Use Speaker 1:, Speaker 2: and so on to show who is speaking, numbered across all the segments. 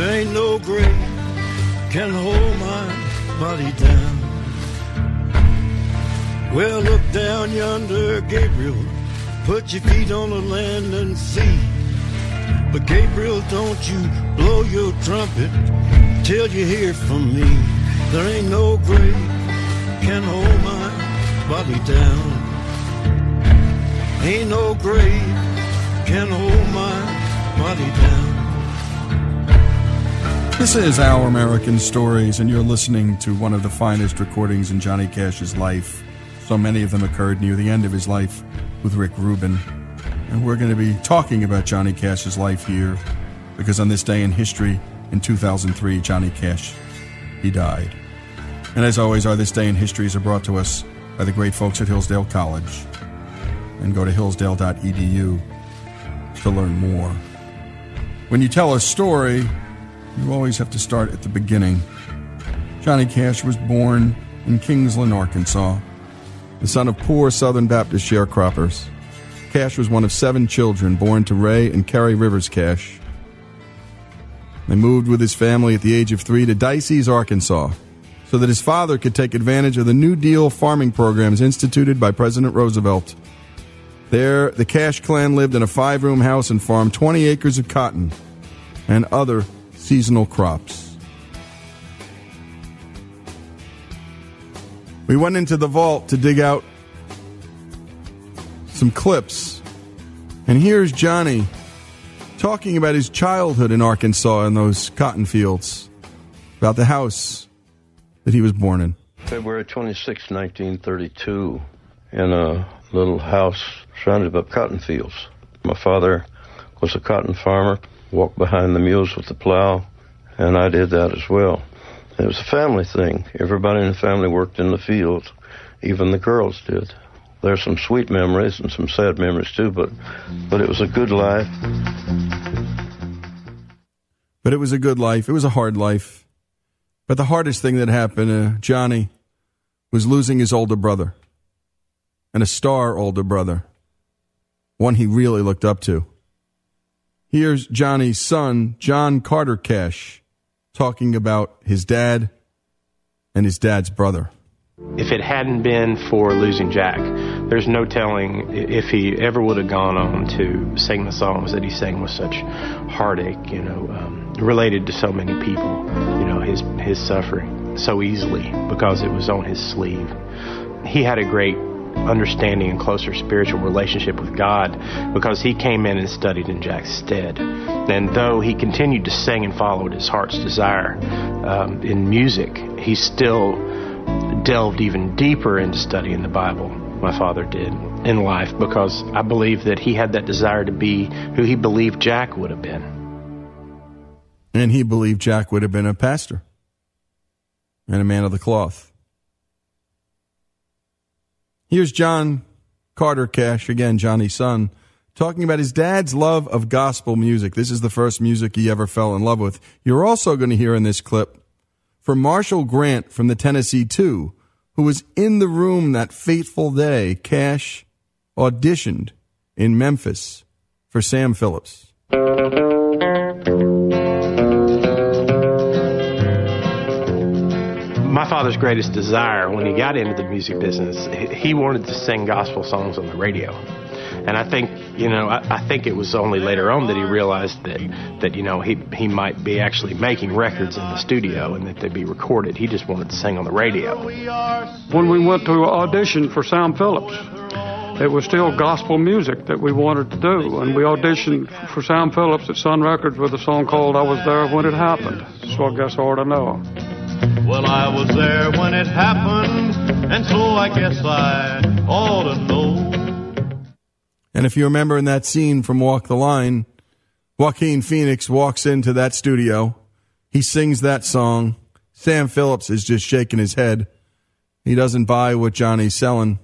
Speaker 1: There ain't no grave can hold my body down. Well, look down yonder, Gabriel. Put your feet on the land and see. But Gabriel, don't you blow your trumpet till you hear from me. There ain't no grave can hold my body down. Ain't no grave can hold my body down.
Speaker 2: This is Our American Stories, and you're listening to one of the finest recordings in Johnny Cash's life. So many of them occurred near the end of his life with Rick Rubin. And we're going to be talking about Johnny Cash's life here because on this day in history, in 2003, Johnny Cash, he died. And as always, our This Day in Histories are brought to us by the great folks at Hillsdale College. And go to hillsdale.edu to learn more. When you tell a story, you always have to start at the beginning. Johnny Cash was born in Kingsland, Arkansas, the son of poor Southern Baptist sharecroppers. Cash was one of seven children born to Ray and Carrie Rivers Cash. They moved with his family at the age of three to Dyess, Arkansas, so that his father could take advantage of the New Deal farming programs instituted by President Roosevelt. There, the Cash clan lived in a five room house and farmed 20 acres of cotton and other seasonal crops. We went into the vault to dig out some clips. And here's Johnny talking about his childhood in Arkansas in those cotton fields, about the house that he was born in.
Speaker 3: February 26, 1932, in a little house surrounded by cotton fields. My father was a cotton farmer, walked behind the mules with the plow, and I did that as well. It was a family thing. Everybody in the family worked in the fields, even the girls did. There's some sweet memories and some sad memories too, but but it was a good life.
Speaker 2: But it was a good life. It was a hard life. But the hardest thing that happened to Johnny was losing his older brother and a star older brother, one he really looked up to. Here's Johnny's son, John Carter Cash, talking about his dad and his dad's brother.
Speaker 4: If it hadn't been for losing Jack, there's no telling if he ever would have gone on to sing the songs that he sang with such heartache, you know, um, related to so many people, you know, his, his suffering so easily because it was on his sleeve. He had a great understanding and closer spiritual relationship with God because he came in and studied in Jack's stead. And though he continued to sing and followed his heart's desire um, in music, he still delved even deeper into studying the Bible. My father did in life because I believe that he had that desire to be who he believed Jack would have been.
Speaker 2: And he believed Jack would have been a pastor and a man of the cloth. Here's John Carter Cash, again, Johnny's son, talking about his dad's love of gospel music. This is the first music he ever fell in love with. You're also going to hear in this clip from Marshall Grant from the Tennessee Two, who was in the room that fateful day Cash auditioned in Memphis for Sam Phillips.
Speaker 4: My father's greatest desire when he got into the music business, he wanted to sing gospel songs on the radio. And I think, you know, I, I, think it was only later on that he realized that, that you know, he, he might be actually making records in the studio and that they'd be recorded. He just wanted to sing on the radio.
Speaker 5: When we went to audition for Sam Phillips, it was still gospel music that we wanted to do. And we auditioned for Sam Phillips at Sun Records with a song called I Was There When It Happened. So I guess I ought to know.
Speaker 6: Well, I was there when it happened, and so I guess I ought to know.
Speaker 2: And if you remember in that scene from Walk the Line, Joaquin Phoenix walks into that studio. He sings that song. Sam Phillips is just shaking his head. He doesn't buy what Johnny's selling.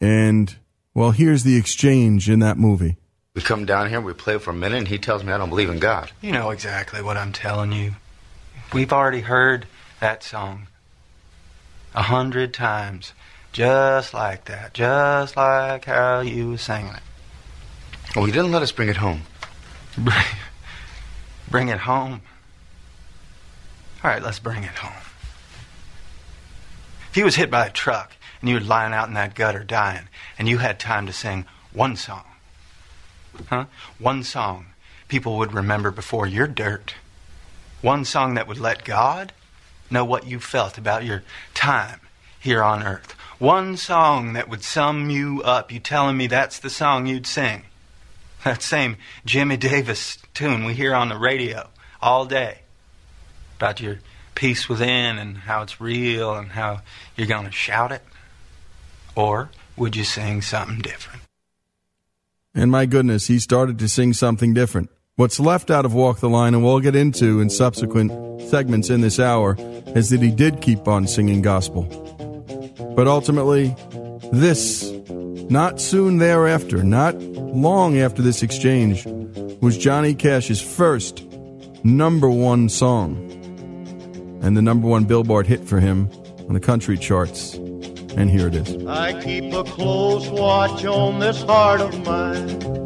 Speaker 2: And, well, here's the exchange in that movie.
Speaker 7: We come down here, we play for a minute, and he tells me I don't believe in God.
Speaker 8: You know exactly what I'm telling you. We've already heard that song a hundred times, just like that, just like how you were singing it.
Speaker 7: Oh, he didn't let us bring it home.
Speaker 8: Bring, bring it home. All right, let's bring it home. If you was hit by a truck and you were lying out in that gutter dying, and you had time to sing one song, huh? One song people would remember before your dirt. One song that would let God know what you felt about your time here on earth. One song that would sum you up. You telling me that's the song you'd sing? That same Jimmie Davis tune we hear on the radio all day about your peace within and how it's real and how you're going to shout it? Or would you sing something different?
Speaker 2: And my goodness, he started to sing something different. What's left out of Walk the Line, and we'll get into in subsequent segments in this hour, is that he did keep on singing gospel. But ultimately, this, not soon thereafter, not long after this exchange, was Johnny Cash's first number one song and the number one Billboard hit for him on the country charts. And here it is.
Speaker 9: I keep a close watch on this heart of mine.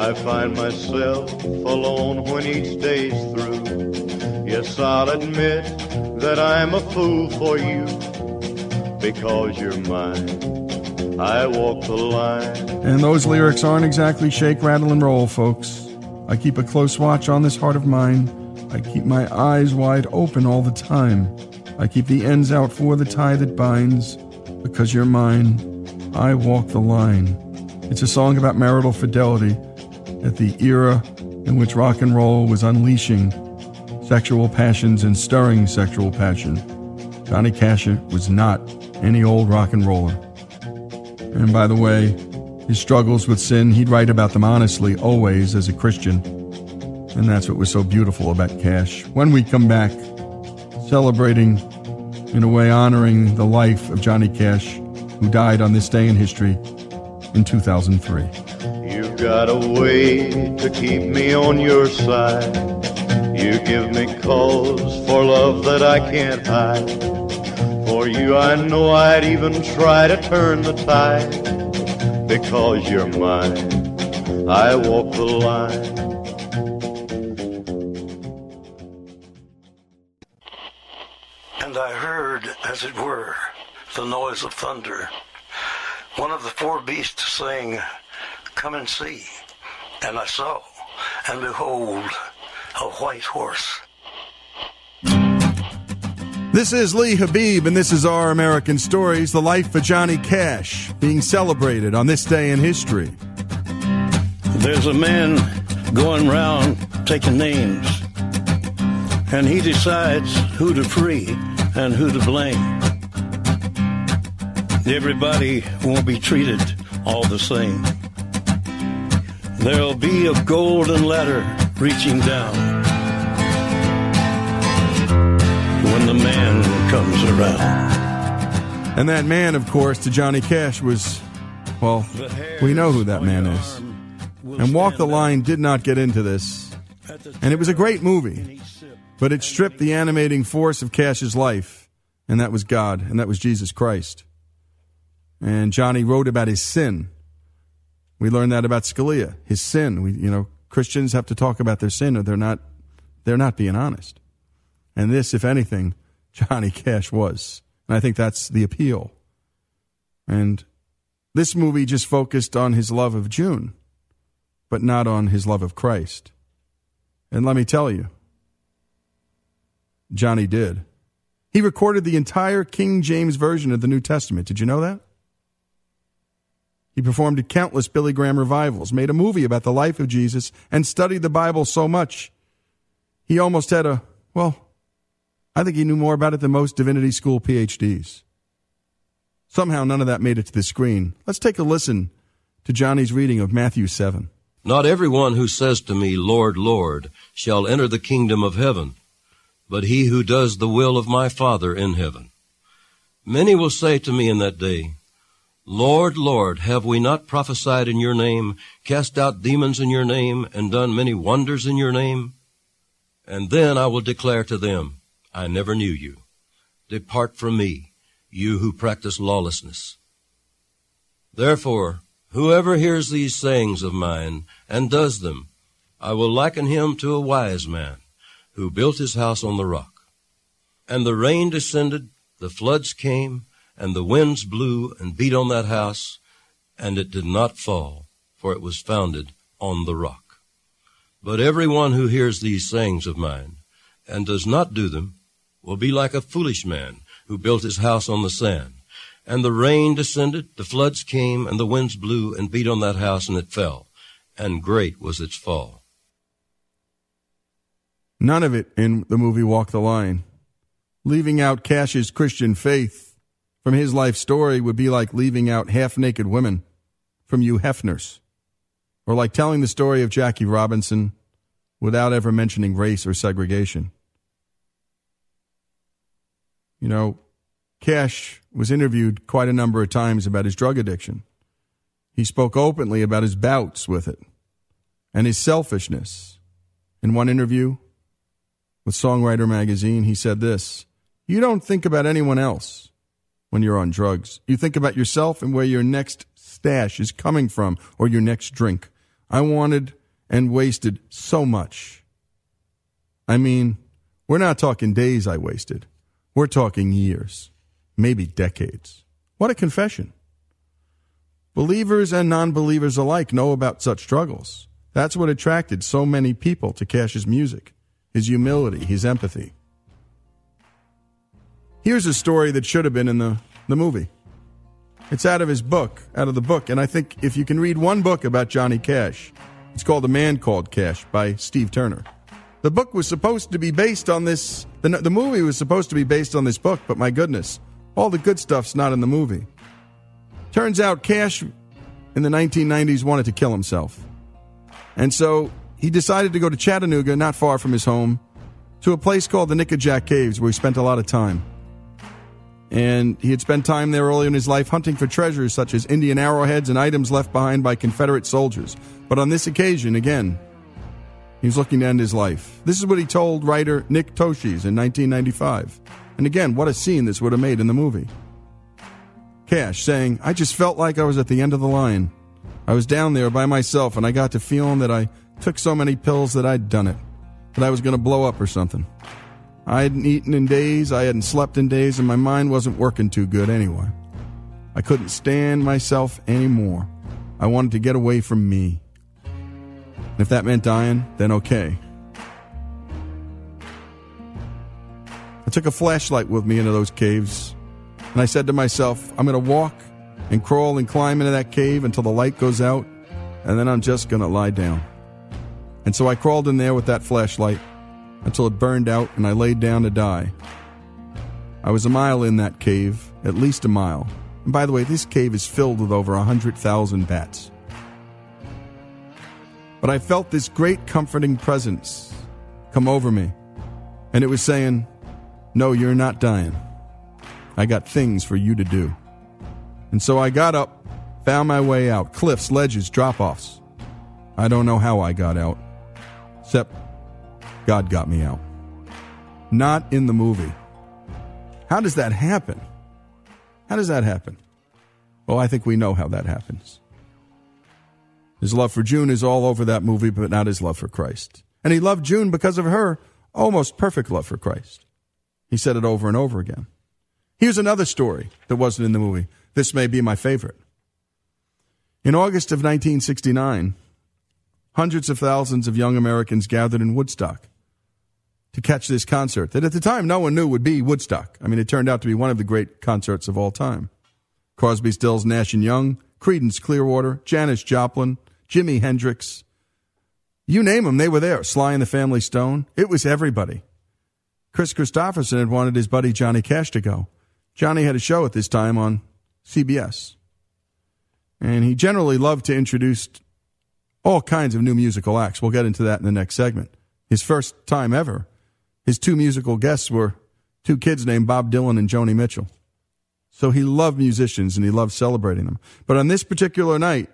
Speaker 9: I find myself alone when each day's through. Yes, I'll admit that I'm a fool for you because you're mine. I walk the line.
Speaker 2: And those lyrics aren't exactly shake, rattle, and roll, folks. I keep a close watch on this heart of mine. I keep my eyes wide open all the time. I keep the ends out for the tie that binds. Because you're mine, I walk the line. It's a song about marital fidelity at the era in which rock and roll was unleashing sexual passions and stirring sexual passion. Johnny Cash was not any old rock and roller. And by the way, his struggles with sin, he'd write about them honestly, always as a Christian. And that's what was so beautiful about Cash. When we come back, celebrating, in a way, honoring the life of Johnny Cash, who died on this day in history in 2003.
Speaker 9: Got a way to keep me on your side. You give me cause for love that I can't hide. For you, I know I'd even try to turn the tide. Because you're mine, I walk the line.
Speaker 1: And I heard, as it were, the noise of thunder. One of the four beasts saying, Come and see. And I saw, and behold, a white horse.
Speaker 2: This is Lee Habib, and this is Our American Stories, the life of Johnny Cash, being celebrated on this day in history.
Speaker 1: There's a man going round taking names, and he decides who to free and who to blame. Everybody won't be treated all the same. There'll be a golden ladder reaching down when the man comes around.
Speaker 2: And that man, of course, to Johnny Cash was, well, we know who that man is. And Walk the Line did not get into this. And it was a great movie, but it stripped the animating force of Cash's life, and that was God, and that was Jesus Christ. And Johnny wrote about his sin. We learned that about Scalia, his sin. We, you know, Christians have to talk about their sin, or they're not, they're not being honest. And this, if anything, Johnny Cash was. And I think that's the appeal. And this movie just focused on his love of June, but not on his love of Christ. And let me tell you, Johnny did. He recorded the entire King James Version of the New Testament. Did you know that? He performed countless Billy Graham revivals, made a movie about the life of Jesus, and studied the Bible so much. He almost had a, well, I think he knew more about it than most divinity school PhDs. Somehow none of that made it to the screen. Let's take a listen to Johnny's reading of Matthew 7.
Speaker 10: Not everyone who says to me, Lord, Lord, shall enter the kingdom of heaven, but he who does the will of my Father in heaven. Many will say to me in that day, Lord, Lord, have we not prophesied in your name, cast out demons in your name, and done many wonders in your name? And then I will declare to them, I never knew you. Depart from me, you who practice lawlessness. Therefore, whoever hears these sayings of mine and does them, I will liken him to a wise man who built his house on the rock. And the rain descended, the floods came, and the winds blew and beat on that house, and it did not fall, for it was founded on the rock. But every one who hears these sayings of mine and does not do them will be like a foolish man who built his house on the sand. And the rain descended, the floods came, and the winds blew and beat on that house, and it fell. And great was its fall.
Speaker 2: None of it in the movie Walk the Line. Leaving out Cash's Christian faith from his life story would be like leaving out half naked women from Hugh Hefner's, or like telling the story of Jackie Robinson without ever mentioning race or segregation. You know, Cash was interviewed quite a number of times about his drug addiction. He spoke openly about his bouts with it and his selfishness. In one interview with Songwriter magazine, he said this You don't think about anyone else when you're on drugs. You think about yourself and where your next stash is coming from or your next drink. I wanted and wasted so much. I mean, we're not talking days I wasted. We're talking years, maybe decades. What a confession. Believers and non believers alike know about such struggles. That's what attracted so many people to Cash's music his humility, his empathy. Here's a story that should have been in the, the movie. It's out of his book, out of the book. And I think if you can read one book about Johnny Cash, it's called A Man Called Cash by Steve Turner. The book was supposed to be based on this, the, the movie was supposed to be based on this book, but my goodness, all the good stuff's not in the movie. Turns out Cash in the 1990s wanted to kill himself. And so he decided to go to Chattanooga, not far from his home, to a place called the Nickajack Caves, where he spent a lot of time. And he had spent time there early in his life hunting for treasures such as Indian arrowheads and items left behind by Confederate soldiers. But on this occasion, again, he was looking to end his life. This is what he told writer Nick Tosches in 1995. And again, what a scene this would have made in the movie. Cash saying, I just felt like I was at the end of the line. I was down there by myself and I got to feeling that I took so many pills that I'd done it, that I was going to blow up or something. I hadn't eaten in days, I hadn't slept in days, and my mind wasn't working too good anyway. I couldn't stand myself anymore. I wanted to get away from me. And if that meant dying, then okay. I took a flashlight with me into those caves, and I said to myself, I'm going to walk and crawl and climb into that cave until the light goes out, and then I'm just going to lie down. And so I crawled in there with that flashlight until it burned out and I laid down to die. I was a mile in that cave, at least a mile. And by the way, this cave is filled with over a 100,000 bats. But I felt this great comforting presence come over me. And it was saying, No, you're not dying. I got things for you to do. And so I got up, found my way out cliffs, ledges, drop offs. I don't know how I got out, except God got me out. Not in the movie. How does that happen? How does that happen? Well, I think we know how that happens. His love for June is all over that movie, but not his love for Christ. And he loved June because of her almost perfect love for Christ. He said it over and over again. Here's another story that wasn't in the movie. This may be my favorite. In August of 1969, hundreds of thousands of young Americans gathered in Woodstock to catch this concert that at the time no one knew would be Woodstock. I mean, it turned out to be one of the great concerts of all time. Crosby, Stills, Nash and Young, Creedence Clearwater, Janis Joplin, Jimi Hendrix. You name them, they were there. Sly and the Family Stone. It was everybody. Kris Kristofferson had wanted his buddy Johnny Cash to go. Johnny had a show at this time on CBS. And he generally loved to introduce all kinds of new musical acts. We'll get into that in the next segment. His first time ever, his two musical guests were two kids named Bob Dylan and Joni Mitchell. So he loved musicians and he loved celebrating them. But on this particular night,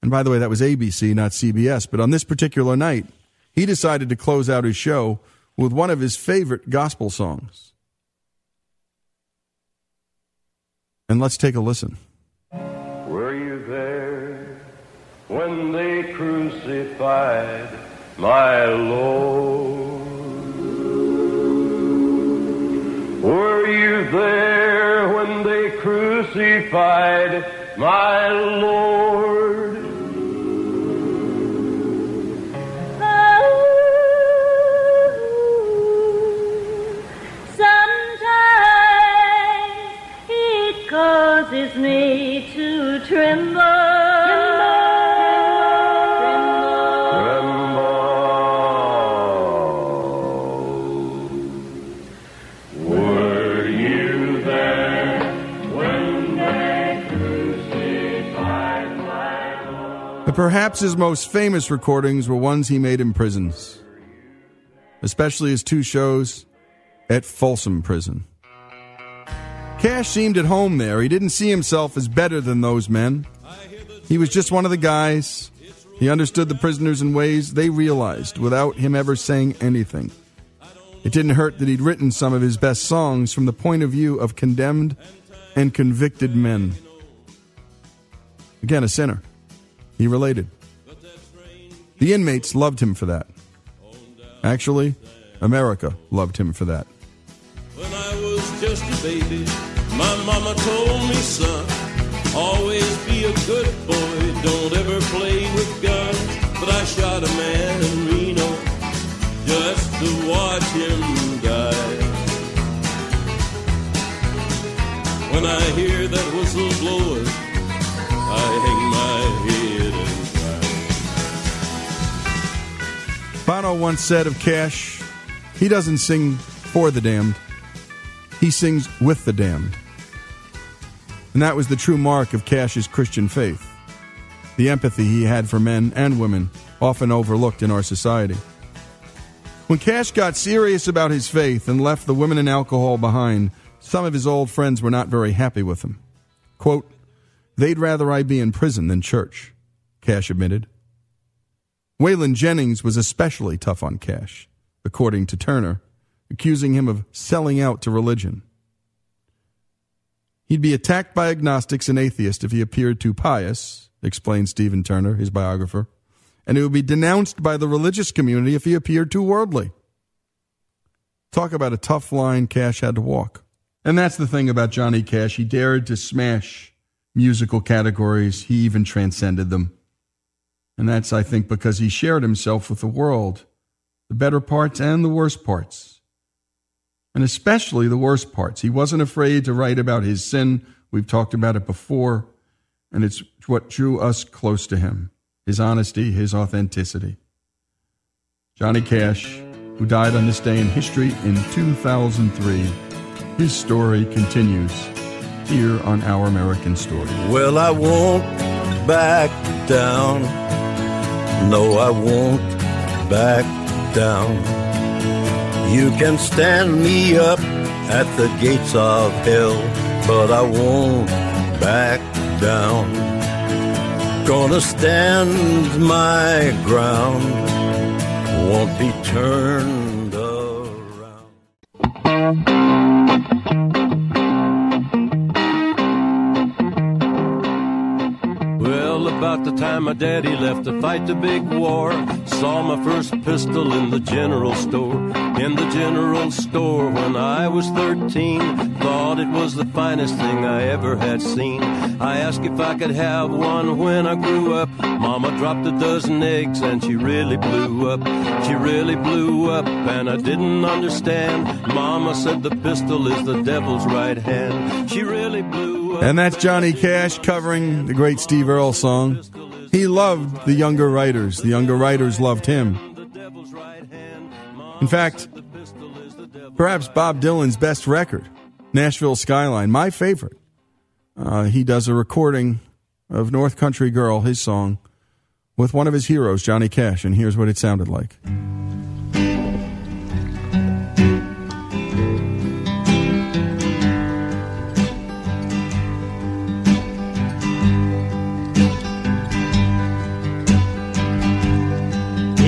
Speaker 2: and by the way, that was ABC, not CBS, but on this particular night, he decided to close out his show with one of his favorite gospel songs. And let's take a listen.
Speaker 11: Were you there when they crucified my Lord? Crucified my Lord?
Speaker 12: Sometimes it causes me to tremble.
Speaker 2: But perhaps his most famous recordings were ones he made in prisons, especially his two shows at Folsom Prison. Cash seemed at home there. He didn't see himself as better than those men. He was just one of the guys. He understood the prisoners in ways they realized without him ever saying anything. It didn't hurt that he'd written some of his best songs from the point of view of condemned and convicted men. Again, a sinner. He related. The inmates loved him for that. Actually, America loved him for that.
Speaker 10: When I was just a baby, my mama told me, son, always be a good boy, don't ever play with guns. But I shot a man in Reno just to watch him die. When I hear that whistle blowing, I hang my head
Speaker 2: Bono once said of Cash, he doesn't sing for the damned, he sings with the damned. And that was the true mark of Cash's Christian faith the empathy he had for men and women, often overlooked in our society. When Cash got serious about his faith and left the women and alcohol behind, some of his old friends were not very happy with him. Quote, They'd rather I be in prison than church, Cash admitted. Waylon Jennings was especially tough on Cash, according to Turner, accusing him of selling out to religion. He'd be attacked by agnostics and atheists if he appeared too pious, explained Stephen Turner, his biographer, and he would be denounced by the religious community if he appeared too worldly. Talk about a tough line Cash had to walk. And that's the thing about Johnny Cash. He dared to smash musical categories, he even transcended them. And that's, I think, because he shared himself with the world, the better parts and the worst parts. And especially the worst parts. He wasn't afraid to write about his sin. We've talked about it before. And it's what drew us close to him his honesty, his authenticity. Johnny Cash, who died on this day in history in 2003, his story continues here on Our American Story.
Speaker 13: Well, I won't back down. No, I won't back down. You can stand me up at the gates of hell, but I won't back down. Gonna stand my ground, won't be turned
Speaker 10: about the time my daddy left to fight the big war, saw my first pistol in the general store. In the general store when I was 13, thought it was the finest thing I ever had seen. I asked if I could have one when I grew up. Mama dropped a dozen eggs and she really blew up. She really blew up and I didn't understand. Mama said the pistol is the devil's right hand. She really blew.
Speaker 2: And that's Johnny Cash covering the great Steve Earle song. He loved the younger writers. The younger writers loved him. In fact, perhaps Bob Dylan's best record, Nashville Skyline, my favorite. Uh, he does a recording of North Country Girl, his song, with one of his heroes, Johnny Cash, and here's what it sounded like.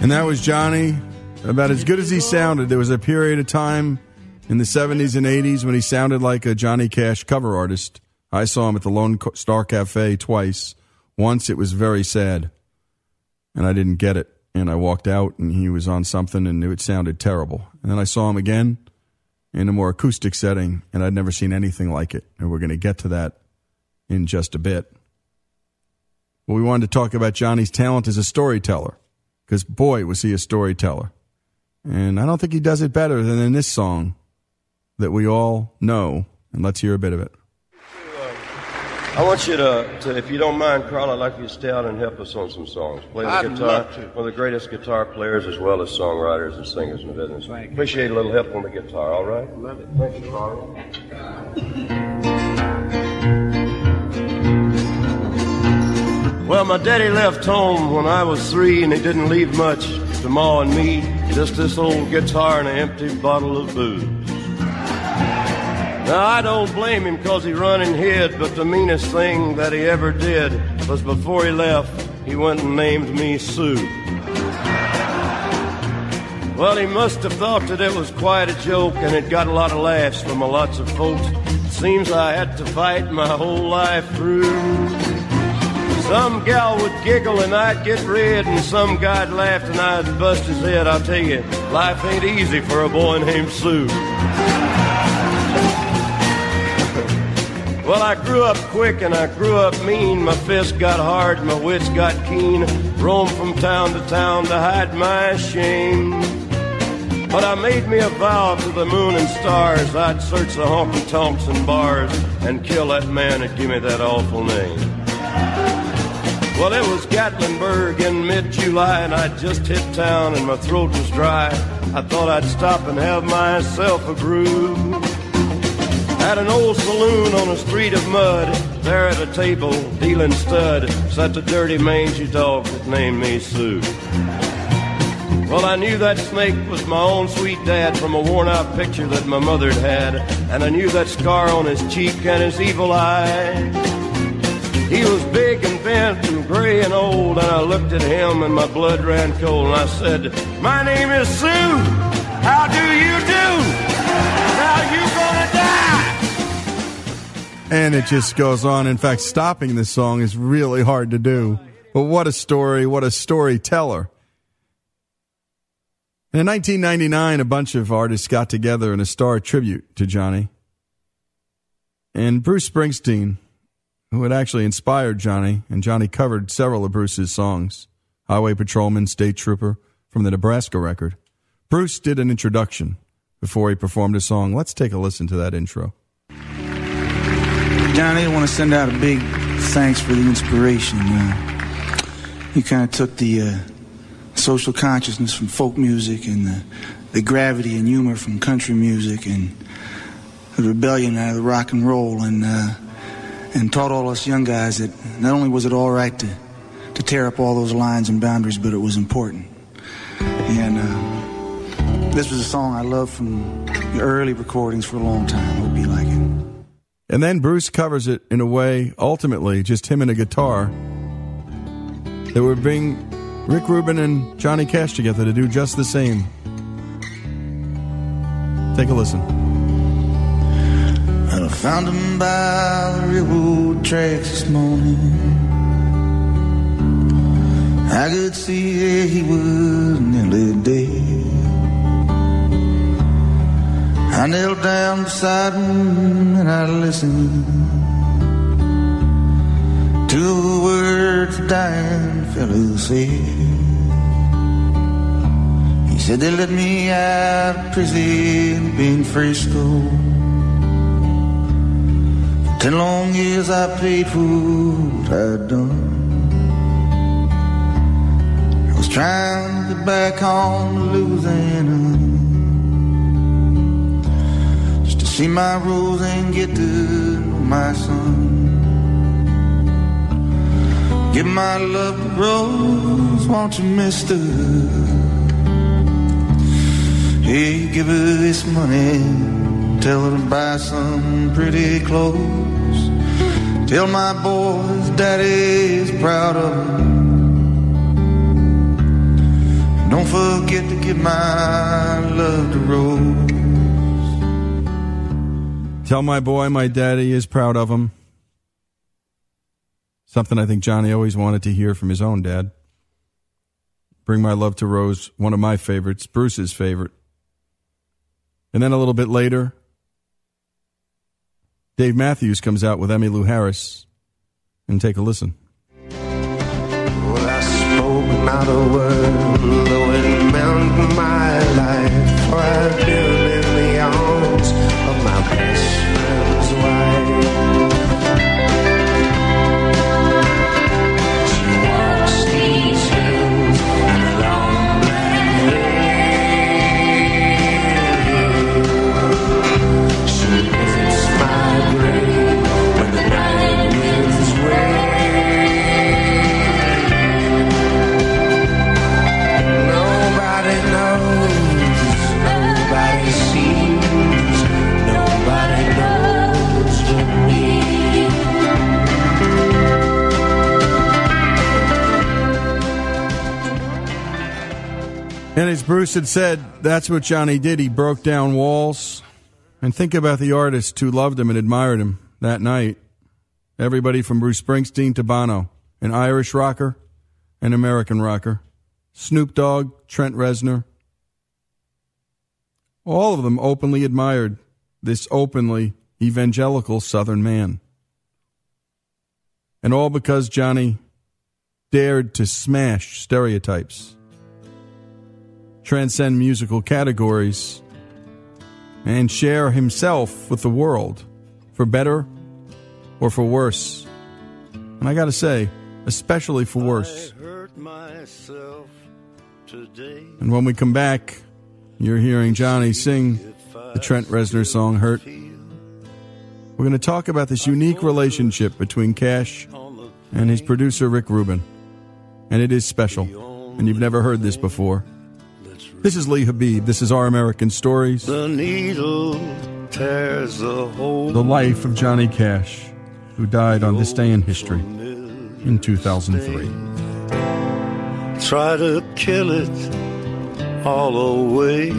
Speaker 2: And that was Johnny. About as good as he sounded. There was a period of time in the 70s and 80s when he sounded like a Johnny Cash cover artist. I saw him at the Lone Star Cafe twice. Once it was very sad, and I didn't get it. And I walked out, and he was on something, and it sounded terrible. And then I saw him again in a more acoustic setting, and I'd never seen anything like it. And we're going to get to that in just a bit. But we wanted to talk about Johnny's talent as a storyteller, because boy, was he a storyteller. And I don't think he does it better than in this song that we all know. And let's hear a bit of it.
Speaker 9: I want you to, to, if you don't mind, Carl, I'd like you to stay out and help us on some songs. Play the
Speaker 13: I'd
Speaker 9: guitar.
Speaker 13: love to.
Speaker 9: One of the greatest guitar players as well as songwriters and singers in the business. Appreciate a little help on the guitar, all right? Love it. Thank you, Carl. Well, my daddy left home when I was three, and he didn't leave much to Ma and me. Just this old guitar and an empty bottle of booze. Now, I don't blame him because he run and hid, but the meanest thing that he ever did was before he left, he went and named me Sue. Well, he must have thought that it was quite a joke, and it got a lot of laughs from a lots of folks. Seems I had to fight my whole life through. Some gal would giggle and I'd get red, and some guy'd laugh and I'd bust his head. I'll tell you, life ain't easy for a boy named Sue. Well, I grew up quick and I grew up mean. My fists got hard, my wits got keen. Roamed from town to town to hide my shame. But I made me a vow to the moon and stars I'd search the honky tonks and bars and kill that man that give me that awful name. Well, it was Gatlinburg in mid-July, and I'd just hit town, and my throat was dry. I thought I'd stop and have myself a brew. At an old saloon on a street of mud, there at a table, dealing stud, sat the dirty mangy dog that named me Sue. Well, I knew that snake was my own sweet dad from a worn out picture that my mother'd had, and I knew that scar on his cheek and his evil eye. He was big and bent and gray and old, and I looked at him and my blood ran cold, and I said, My name is Sue. How do you do? Now you gonna die?
Speaker 2: And it just goes on. In fact, stopping this song is really hard to do. But what a story, what a storyteller. In 1999, a bunch of artists got together in a star tribute to Johnny. And Bruce Springsteen, who had actually inspired Johnny, and Johnny covered several of Bruce's songs Highway Patrolman, State Trooper, from the Nebraska record. Bruce did an introduction before he performed a song. Let's take a listen to that intro.
Speaker 14: Johnny, I want to send out a big thanks for the inspiration. Uh, you kind of took the uh, social consciousness from folk music and the, the gravity and humor from country music and the rebellion out of the rock and roll and uh, and taught all us young guys that not only was it all right to to tear up all those lines and boundaries, but it was important. And uh, this was a song I loved from the early recordings for a long time. Hope you like it.
Speaker 2: And then Bruce covers it in a way, ultimately, just him and a guitar, that would bring Rick Rubin and Johnny Cash together to do just the same. Take a listen.
Speaker 14: Found him by the railroad tracks this morning. I could see he was nearly dead. I knelt down beside him and I listened to the words the dying fellow said. He said they let me out of prison in free For ten long years I paid for what I'd done. I was trying to get back home to Louisiana. Just to see my Rose and get to know my son. Give my love to Rose, won't you, mister? Hey, give her this money, tell her to buy some pretty clothes. Tell my boys daddy's proud of her. Don't forget to give my love to Rose.
Speaker 2: Tell my boy my daddy is proud of him. Something I think Johnny always wanted to hear from his own dad. Bring My Love to Rose, one of my favorites, Bruce's favorite. And then a little bit later, Dave Matthews comes out with Emmylou Harris. And take a listen.
Speaker 15: Well, I spoke not a word, though it meant my life. And
Speaker 2: as Bruce had said, that's what Johnny did. He broke down walls. And think about the artists who loved him and admired him that night. Everybody from Bruce Springsteen to Bono, an Irish rocker, an American rocker, Snoop Dogg, Trent Reznor. All of them openly admired this openly evangelical Southern man. And all because Johnny dared to smash stereotypes transcend musical categories, and share himself with the world, for better or for worse. And I got to say, especially for worse. And when we come back, you're hearing Johnny sing the Trent Reznor song Hurt. We're going to talk about this unique relationship between Cash and his producer Rick Rubin. And it is special. And you've never heard this before. This is Lee Habib. This is Our American Stories.
Speaker 13: The needle tears the hole.
Speaker 2: The life of Johnny Cash, who died on this day in history in 2003.
Speaker 13: Try to kill it all away.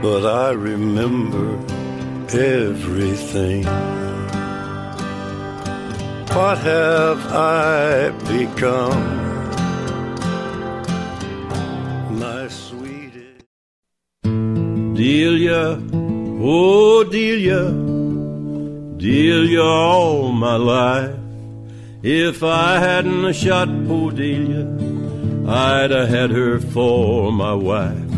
Speaker 13: But I remember everything. What have I become?
Speaker 10: Delia, oh Delia, Delia all my life. If I hadn't shot poor Delia, I'd have had her for my wife.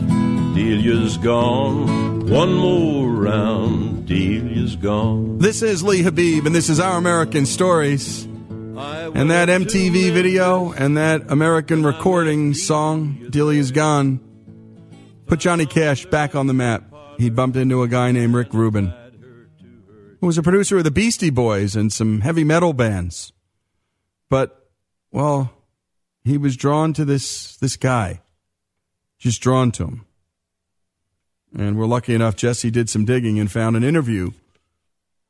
Speaker 10: Delia's gone, one more round, Delia's gone.
Speaker 2: This is Lee Habib, and this is Our American Stories. And that MTV video and that American recording song, Delia's Gone, put Johnny Cash back on the map. He bumped into a guy named Rick Rubin, who was a producer of the Beastie Boys and some heavy metal bands. But, well, he was drawn to this, this guy. Just drawn to him. And we're lucky enough, Jesse did some digging and found an interview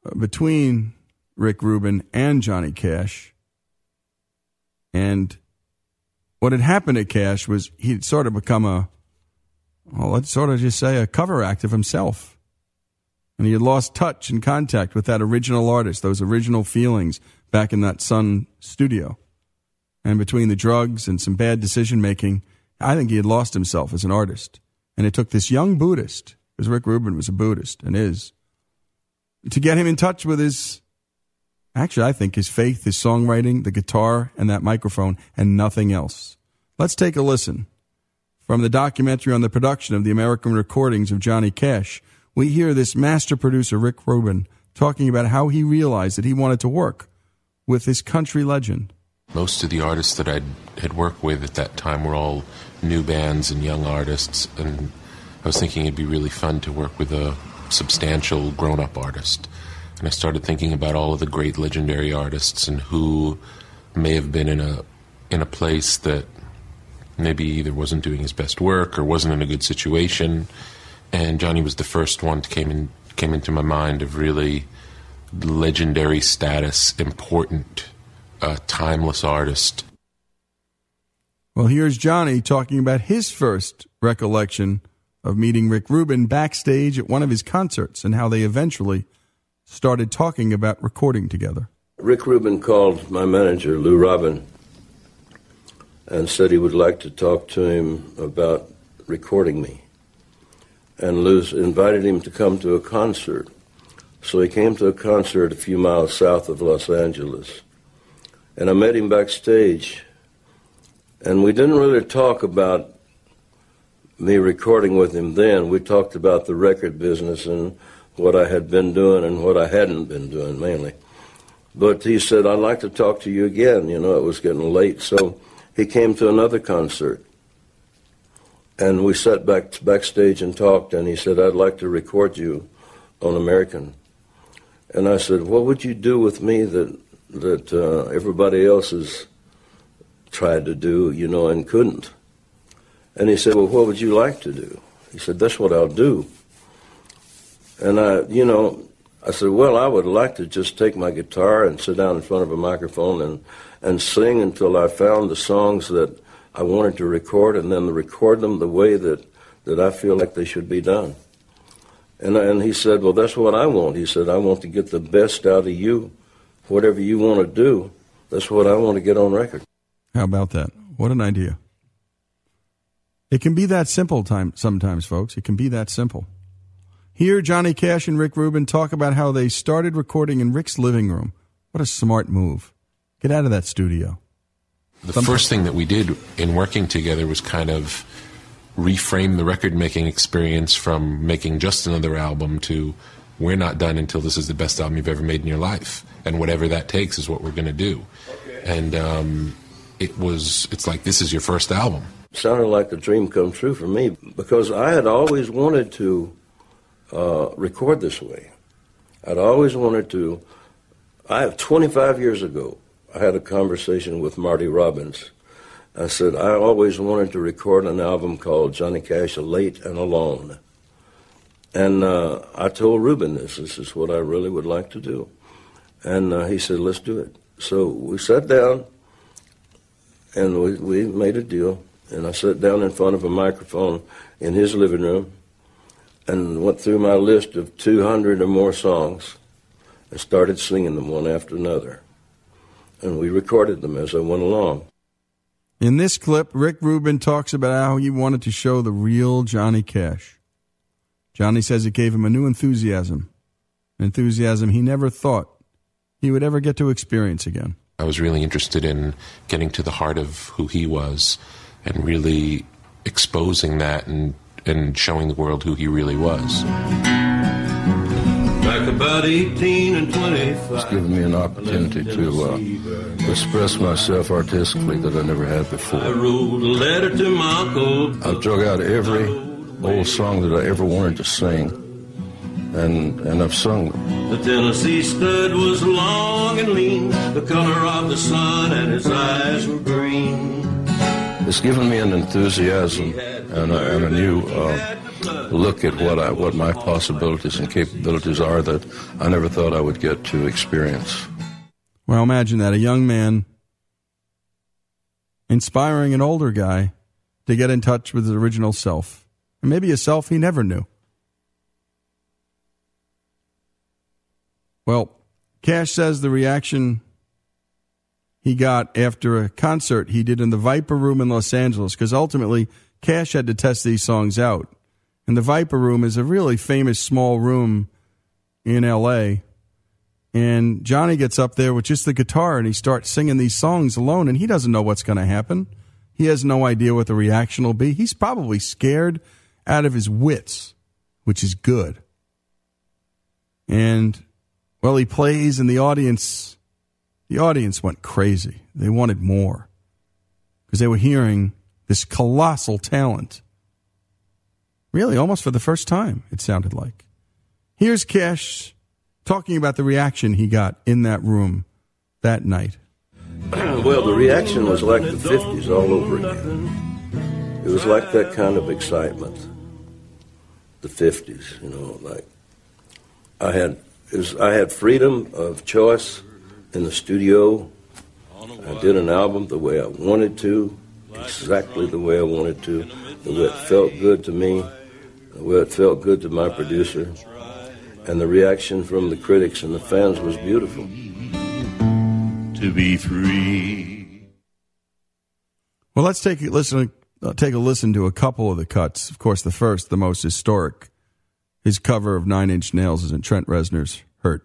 Speaker 2: uh, between Rick Rubin and Johnny Cash. And what had happened to Cash was he'd sort of become a, well, let's sort of just say a cover act of himself. And he had lost touch and contact with that original artist, those original feelings back in that Sun studio. And between the drugs and some bad decision making, I think he had lost himself as an artist. And it took this young Buddhist, because Rick Rubin was a Buddhist and is, to get him in touch with his, actually, I think his faith, his songwriting, the guitar, and that microphone, and nothing else. Let's take a listen. From the documentary on the production of the American recordings of Johnny Cash, we hear this master producer, Rick Rubin, talking about how he realized that he wanted to work with this country legend.
Speaker 16: Most of the artists that I had worked with at that time were all new bands and young artists, and I was thinking it'd be really fun to work with a substantial grown up artist. And I started thinking about all of the great legendary artists and who may have been in a in a place that maybe either wasn't doing his best work or wasn't in a good situation. And Johnny was the first one that came in came into my mind of really legendary status, important, uh, timeless artist.
Speaker 2: Well, here's Johnny talking about his first recollection of meeting Rick Rubin backstage at one of his concerts and how they eventually started talking about recording together.
Speaker 10: Rick Rubin called my manager, Lou Robin, and said he would like to talk to him about recording me. And Lou invited him to come to a concert. So he came to a concert a few miles south of Los Angeles. And I met him backstage. And we didn't really talk about me recording with him then. We talked about the record business and what I had been doing and what I hadn't been doing mainly. But he said, I'd like to talk to you again. You know, it was getting late. So he came to another concert. And we sat back backstage and talked, and he said, I'd like to record you on American. And I said, What would you do with me that, that uh, everybody else has tried to do, you know, and couldn't? And he said, Well, what would you like to do? He said, That's what I'll do. And I, you know, I said, Well, I would like to just take my guitar and sit down in front of a microphone and, and sing until I found the songs that I wanted to record and then record them the way that, that I feel like they should be done. And, and he said, Well, that's what I want. He said, I want to get the best out of you. Whatever you want to do, that's what I want to get on record.
Speaker 2: How about that? What an idea. It can be that simple time sometimes, folks. It can be that simple. Here, Johnny Cash and Rick Rubin talk about how they started recording in Rick's living room. What a smart move. Get out of that studio.
Speaker 16: The first thing that we did in working together was kind of reframe the record making experience from making just another album to we're not done until this is the best album you've ever made in your life. And whatever that takes is what we're going to do. And um, it was, it's like, this is your first album.
Speaker 10: Sounded like a dream come true for me because I had always wanted to uh, record this way. I'd always wanted to. I have 25 years ago, I had a conversation with Marty Robbins. I said, I always wanted to record an album called Johnny Cash Late and Alone. And uh, I told Rubin this. This is what I really would like to do. And uh, he said, let's do it. So we sat down and we, we made a deal. And I sat down in front of a microphone in his living room and went through my list of 200 or more songs and started singing them one after another. And we recorded them as I went along.
Speaker 2: In this clip, Rick Rubin talks about how he wanted to show the real Johnny Cash. Johnny says it gave him a new enthusiasm, enthusiasm he never thought he would ever get to experience again.
Speaker 16: I was really interested in getting to the heart of who he was and really exposing that and, and showing the world who he really was.
Speaker 17: Back about 18 and 25.
Speaker 10: It's given me an opportunity to uh, express myself artistically that I never had
Speaker 17: I
Speaker 10: before.
Speaker 17: wrote a letter to my uncle.
Speaker 10: I've drug out every old song that I ever wanted to sing, and and I've sung them.
Speaker 17: The Tennessee stud was long and lean, the color of the sun, and his eyes were green.
Speaker 10: It's given me an enthusiasm and a, and a new uh, look at what I what my possibilities and capabilities are that I never thought I would get to experience.
Speaker 2: Well, imagine that a young man inspiring an older guy to get in touch with his original self, and maybe a self he never knew. Well, Cash says the reaction he got after a concert he did in the Viper Room in Los Angeles because ultimately Cash had to test these songs out. And the Viper Room is a really famous small room in LA. And Johnny gets up there with just the guitar and he starts singing these songs alone and he doesn't know what's going to happen. He has no idea what the reaction will be. He's probably scared out of his wits, which is good. And well, he plays and the audience the audience went crazy. They wanted more because they were hearing this colossal talent. Really, almost for the first time, it sounded like. Here's Cash talking about the reaction he got in that room that night.
Speaker 10: well, the reaction was like the 50s all over again. It was like that kind of excitement. The 50s, you know, like I had was, I had freedom of choice in the studio. I did an album the way I wanted to, exactly the way I wanted to, the way it felt good to me, the way it felt good to my producer. And the reaction from the critics and the fans was beautiful.
Speaker 1: To be free.
Speaker 2: Well, let's take a listen. Uh, take a listen to a couple of the cuts. Of course, the first, the most historic, his cover of Nine Inch Nails is in Trent Reznor's "Hurt."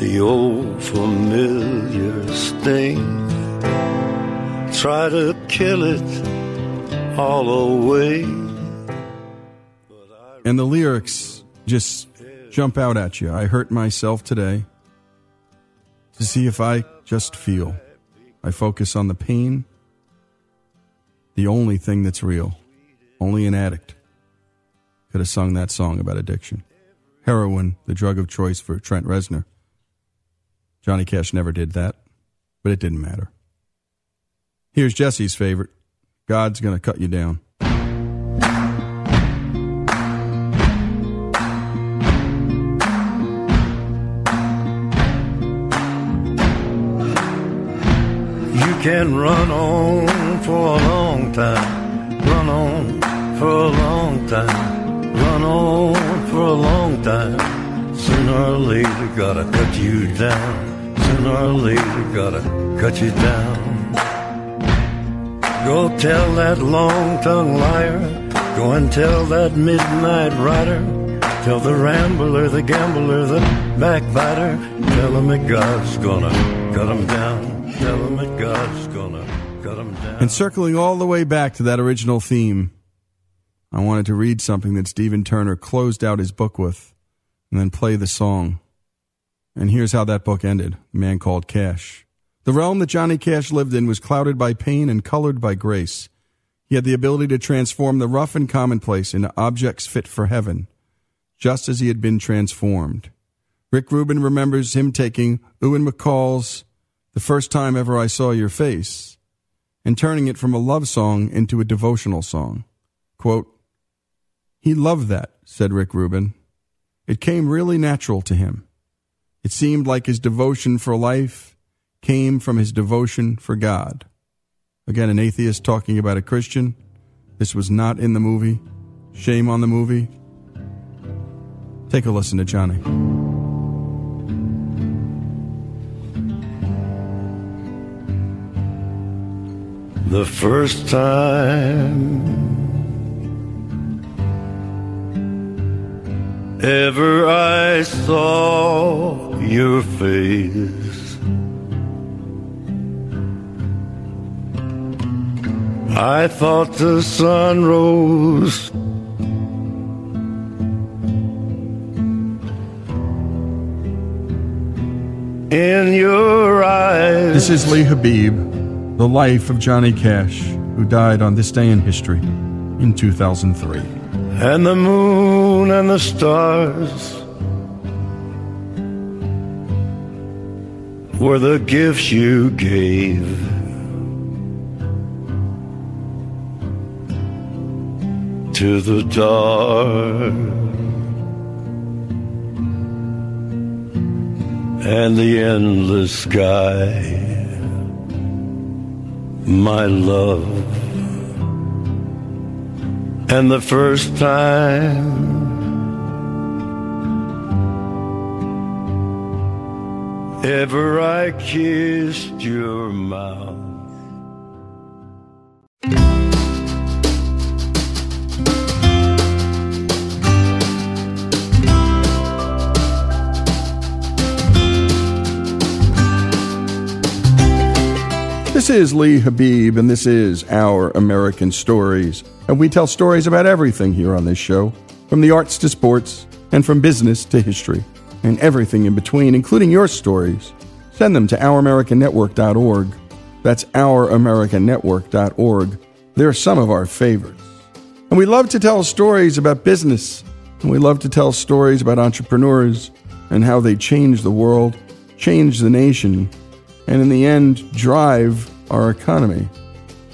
Speaker 13: the old familiar sting. Try to kill it all away.
Speaker 2: And the lyrics just jump out at you. I hurt myself today to see if I just feel. I focus on the pain, the only thing that's real. Only an addict could have sung that song about addiction. Heroin, the drug of choice for Trent Reznor. Johnny Cash never did that, but it didn't matter. Here's Jesse's favorite God's Gonna Cut You Down.
Speaker 13: You can run on for a long time, run on for a long time, run on for a long time. Sooner or later, gotta cut you down. Or later, gotta cut you down. Go tell that long tongued liar, go and tell that midnight rider. Tell the rambler, the gambler, the backbiter. Tell him that God's gonna cut him down. Tell him that God's gonna cut him down.
Speaker 2: And circling all the way back to that original theme, I wanted to read something that Stephen Turner closed out his book with and then play the song. And here's how that book ended Man Called Cash. The realm that Johnny Cash lived in was clouded by pain and colored by grace. He had the ability to transform the rough and commonplace into objects fit for heaven, just as he had been transformed. Rick Rubin remembers him taking Ewan MacColl's The First Time Ever I Saw Your Face and turning it from a love song into a devotional song. Quote, He loved that, said Rick Rubin. It came really natural to him. It seemed like his devotion for life came from his devotion for God. Again, an atheist talking about a Christian. This was not in the movie. Shame on the movie. Take a listen to Johnny.
Speaker 13: The first time ever I saw your face, I thought the sun rose. In your eyes.
Speaker 2: This is Lee Habeeb, the life of Johnny Cash, who died on this day in history in 2003.
Speaker 1: And the moon and the stars were the gifts you gave. To the dark and the endless sky, my love. And the first time ever I kissed your mouth.
Speaker 2: This is Lee Habeeb, and this is Our American Stories. And we tell stories about everything here on this show from the arts to sports, and from business to history, and everything in between, including your stories. Send them to ouramericannetwork.org. That's ouramericannetwork.org. They're some of our favorites. And we love to tell stories about business, and we love to tell stories about entrepreneurs and how they change the world, change the nation, and in the end, drive our economy.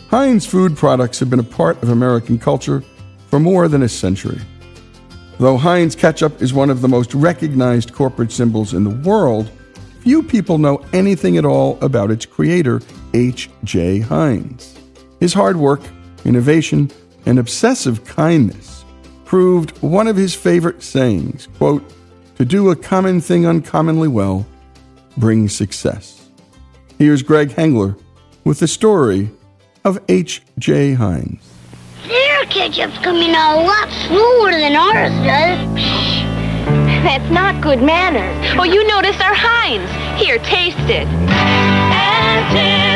Speaker 2: Heinz food products have been a part of American culture for more than a century. Though Heinz ketchup is one of the most recognized corporate symbols in the world, few people know anything at all about its creator, H.J. Heinz. His hard work, innovation, and obsessive kindness proved one of his favorite sayings, quote, to do a common thing uncommonly well brings success. Here's Greg Hengler with the story of H.J. Heinz.
Speaker 18: Their ketchup's coming out a lot slower than ours does.
Speaker 19: That's not good manners. Oh, you noticed our Heinz. Here, taste it. Anticipation.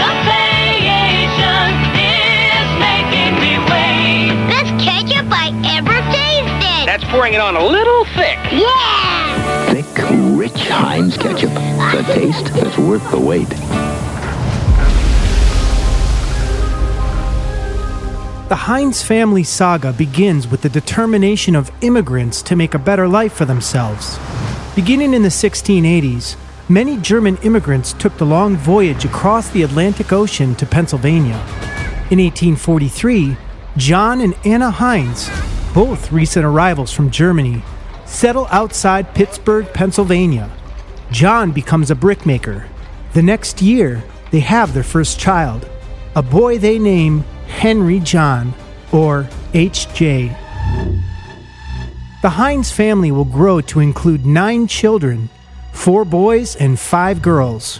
Speaker 19: Anticipation is making me wait.
Speaker 18: Best ketchup I ever tasted.
Speaker 20: That's pouring it on a little thick.
Speaker 18: Yeah!
Speaker 21: Thick, rich Heinz ketchup. The taste that's worth the wait.
Speaker 22: The Heinz family saga begins with the determination of immigrants to make a better life for themselves. Beginning in the 1680s, many German immigrants took the long voyage across the Atlantic Ocean to Pennsylvania. In 1843, John and Anna Heinz, both recent arrivals from Germany, settle outside Pittsburgh, Pennsylvania. John becomes a brickmaker. The next year, they have their first child, a boy they name Henry John, or H.J. The Heinz family will grow to include nine children four boys and five girls.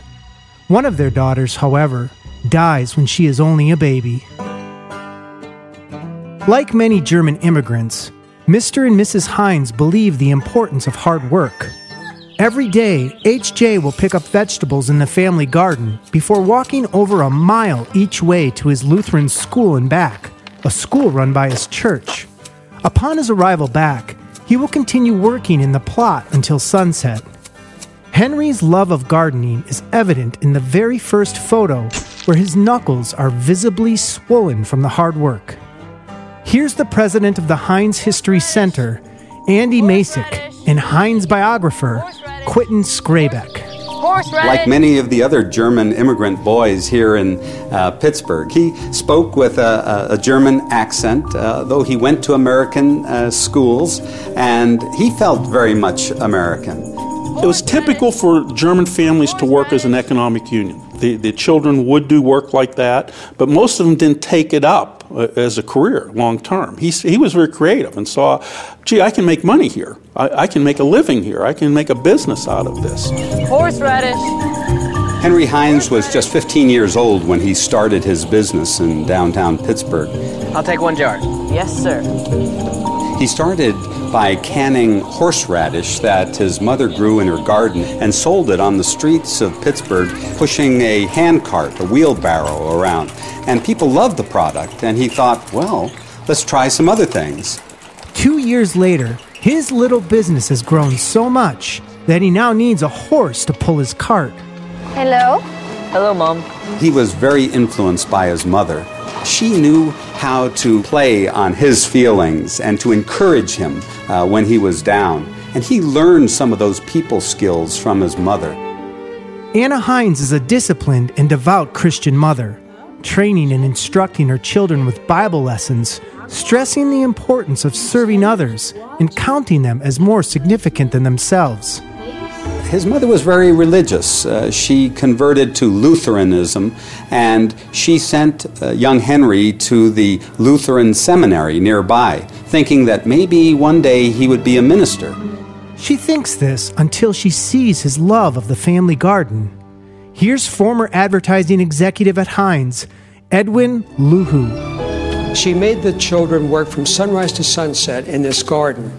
Speaker 22: One of their daughters, however, dies when she is only a baby. Like many German immigrants, Mr. and Mrs. Heinz believe the importance of hard work. Every day, HJ will pick up vegetables in the family garden before walking over a mile each way to his Lutheran school and back, a school run by his church. Upon his arrival back, he will continue working in the plot until sunset. Henry's love of gardening is evident in the very first photo, where his knuckles are visibly swollen from the hard work. Here's the president of the Heinz History Center, Andy Masich, and Heinz biographer, Quentin Skrabec.
Speaker 23: Like many of the other German immigrant boys here in uh, Pittsburgh, he spoke with a, a, a German accent, uh, though he went to American uh, schools, and he felt very much American.
Speaker 24: It was typical for German families to work as an economic union. The, the children would do work like that, but most of them didn't take it up Uh, as a career long term. He, he was very creative and saw, gee, I can make money here. I, I can make a living here. I can make a business out of this.
Speaker 25: Horseradish.
Speaker 23: Henry Heinz was just 15 years old when he started his business in downtown Pittsburgh.
Speaker 25: I'll take one jar. Yes, sir.
Speaker 23: He started by canning horseradish that his mother grew in her garden and sold it on the streets of Pittsburgh, pushing a handcart, a wheelbarrow around. And people loved the product, and he thought, well, let's try some other things.
Speaker 22: Two years later, his little business has grown so much that he now needs a horse to pull his cart.
Speaker 25: Hello? Hello, Mom.
Speaker 23: He was very influenced by his mother. She knew how to play on his feelings and to encourage him uh, when he was down. And he learned some of those people skills from his mother.
Speaker 22: Anna Heinz is a disciplined and devout Christian mother, training and instructing her children with Bible lessons, stressing the importance of serving others and counting them as more significant than themselves.
Speaker 23: His mother was very religious. Uh, she converted to Lutheranism and she sent uh, young Henry to the Lutheran seminary nearby, thinking that maybe one day he would be a minister.
Speaker 22: She thinks this until she sees his love of the family garden. Here's former advertising executive at Heinz, Edwin Luhu.
Speaker 26: She made the children work from sunrise to sunset in this garden.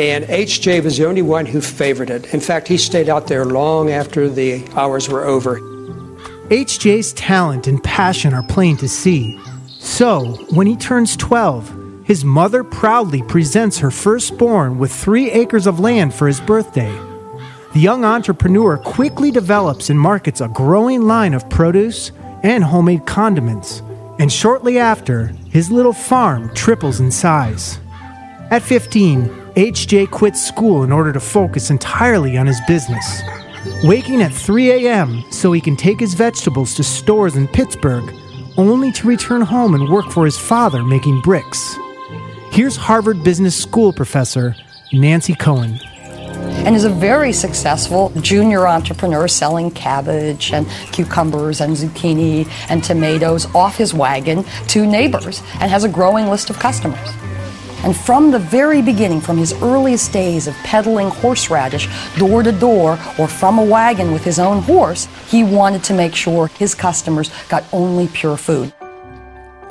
Speaker 26: And H.J. was the only one who favored it. In fact, he stayed out there long after the hours were over.
Speaker 22: H.J.'s talent and passion are plain to see. So, when he turns 12, his mother proudly presents her firstborn with three acres of land for his birthday. The young entrepreneur quickly develops and markets a growing line of produce and homemade condiments, and shortly after, his little farm triples in size. At 15, HJ quits school in order to focus entirely on his business. Waking at 3 a.m. so he can take his vegetables to stores in Pittsburgh, only to return home and work for his father making bricks. Here's Harvard Business School professor Nancy Koehn.
Speaker 27: And is a very successful junior entrepreneur selling cabbage and cucumbers and zucchini and tomatoes off his wagon to neighbors and has a growing list of customers. And from the very beginning, from his earliest days of peddling horseradish door to door or from a wagon with his own horse, he wanted to make sure his customers got only pure food.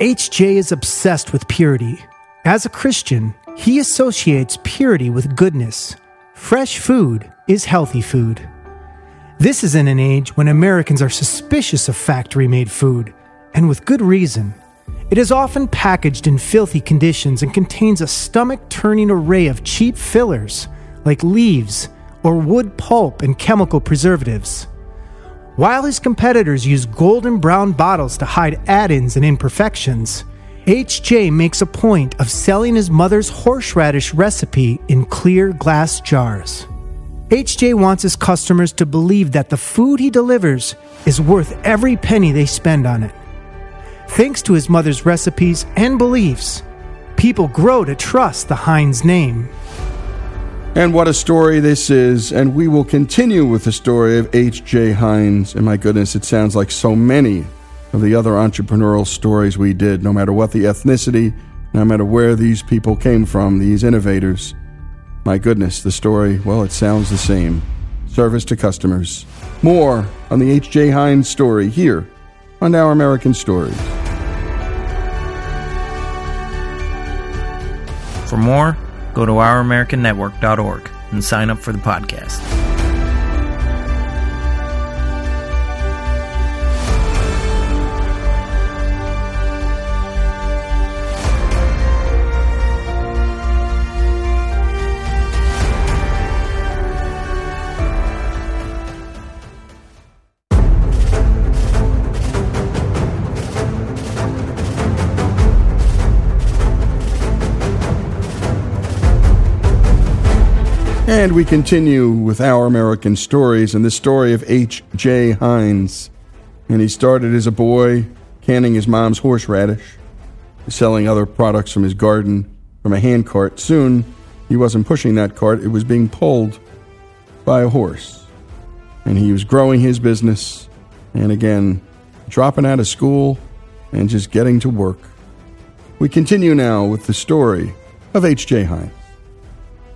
Speaker 22: HJ is obsessed with purity. As a Christian, he associates purity with goodness. Fresh food is healthy food. This is in an age when Americans are suspicious of factory made food, and with good reason. It is often packaged in filthy conditions and contains a stomach turning array of cheap fillers, like leaves or wood pulp and chemical preservatives. While his competitors use golden brown bottles to hide add ins and imperfections, HJ makes a point of selling his mother's horseradish recipe in clear glass jars. HJ wants his customers to believe that the food he delivers is worth every penny they spend on it. Thanks to his mother's recipes and beliefs, people grow to trust the Heinz name.
Speaker 2: And what a story this is. And we will continue with the story of H.J. Heinz. And my goodness, it sounds like so many of the other entrepreneurial stories we did, no matter what the ethnicity, no matter where these people came from, these innovators. My goodness, the story, well, it sounds the same. Service to customers. More on the H.J. Heinz story here on Our American Stories.
Speaker 28: For more, go to ouramericannetwork.org and sign up for the podcast.
Speaker 2: And we continue with our American stories and the story of H.J. Heinz. And he started as a boy canning his mom's horseradish, selling other products from his garden from a handcart. Soon, he wasn't pushing that cart, it was being pulled by a horse. And he was growing his business and again, dropping out of school and just getting to work. We continue now with the story of H.J. Heinz.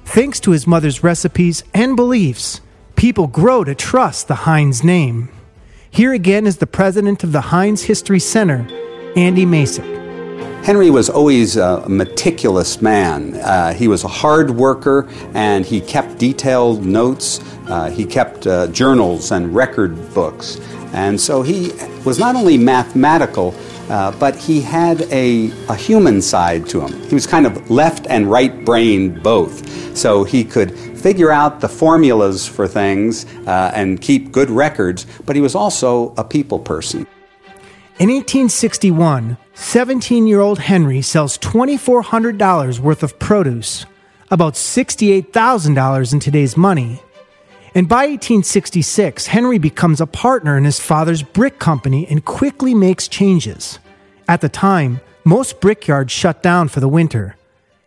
Speaker 22: Thanks to his mother's recipes and beliefs, people grow to trust the Heinz name. Here again is the president of the Heinz History Center, Andy Masich.
Speaker 23: Henry was always a meticulous man. Uh, he was a hard worker and he kept detailed notes. Uh, he kept uh, journals and record books. And so he was not only mathematical, uh, but he had a, a human side to him. He was kind of left and right brained both. So he could figure out the formulas for things uh, and keep good records, but he was also a people person.
Speaker 22: In 1861, 17 year old Henry sells $2,400 worth of produce, about $68,000 in today's money. And by 1866, Henry becomes a partner in his father's brick company and quickly makes changes. At the time, most brickyards shut down for the winter.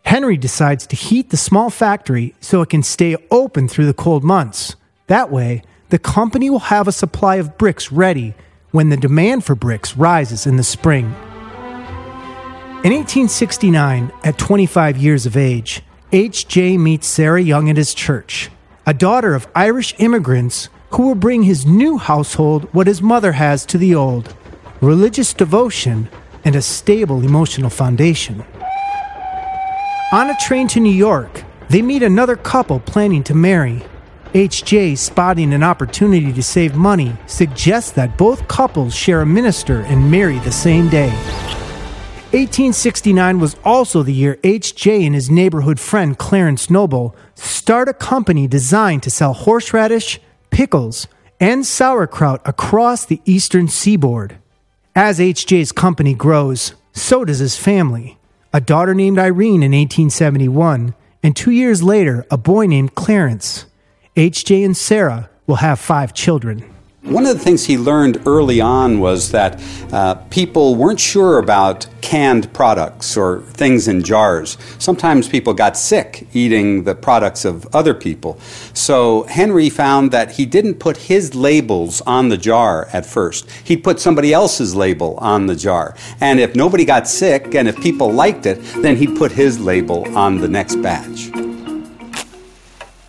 Speaker 22: Henry decides to heat the small factory so it can stay open through the cold months. That way, the company will have a supply of bricks ready when the demand for bricks rises in the spring. In 1869, at 25 years of age, H.J. meets Sarah Young at his church, a daughter of Irish immigrants who will bring his new household what his mother has to the old religious devotion and a stable emotional foundation. On a train to New York, they meet another couple planning to marry. HJ, spotting an opportunity to save money, suggests that both couples share a minister and marry the same day. 1869 was also the year HJ and his neighborhood friend Clarence Noble start a company designed to sell horseradish, pickles, and sauerkraut across the eastern seaboard. As HJ's company grows, so does his family. A daughter named Irene in 1871, and two years later, a boy named Clarence. HJ and Sarah will have five children.
Speaker 23: One of the things he learned early on was that uh, people weren't sure about canned products or things in jars. Sometimes people got sick eating the products of other people. So Henry found that he didn't put his labels on the jar at first. He'd put somebody else's label on the jar. And if nobody got sick and if people liked it, then he'd put his label on the next batch.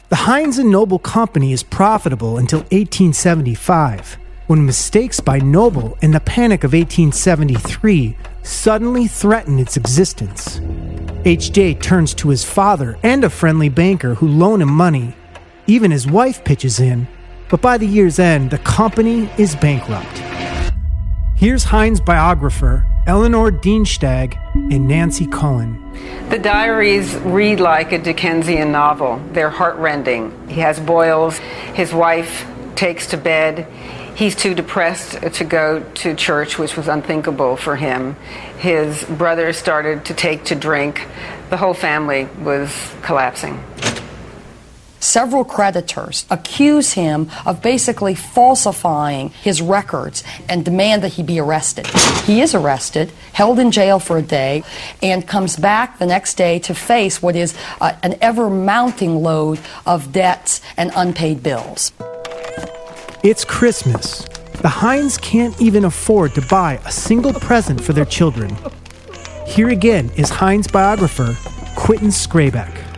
Speaker 22: The Heinz and Noble Company is profitable until 1875, when mistakes by Noble and the Panic of 1873 suddenly threaten its existence. HJ turns to his father and a friendly banker who loan him money. Even his wife pitches in, but by the year's end, the company is bankrupt. Here's Heinz biographer Eleanor Dienstag and Nancy Koehn.
Speaker 29: The diaries read like a Dickensian novel. They're heartrending. He has boils. His wife takes to bed. He's too depressed to go to church, which was unthinkable for him. His brother started to take to drink. The whole family was collapsing.
Speaker 27: Several creditors accuse him of basically falsifying his records and demand that he be arrested. He is arrested, held in jail for a day, and comes back the next day to face what is uh, an ever mounting load of debts and unpaid bills.
Speaker 22: It's Christmas. The Heinz can't even afford to buy a single present for their children. Here again is Heinz biographer Quentin Skrabec.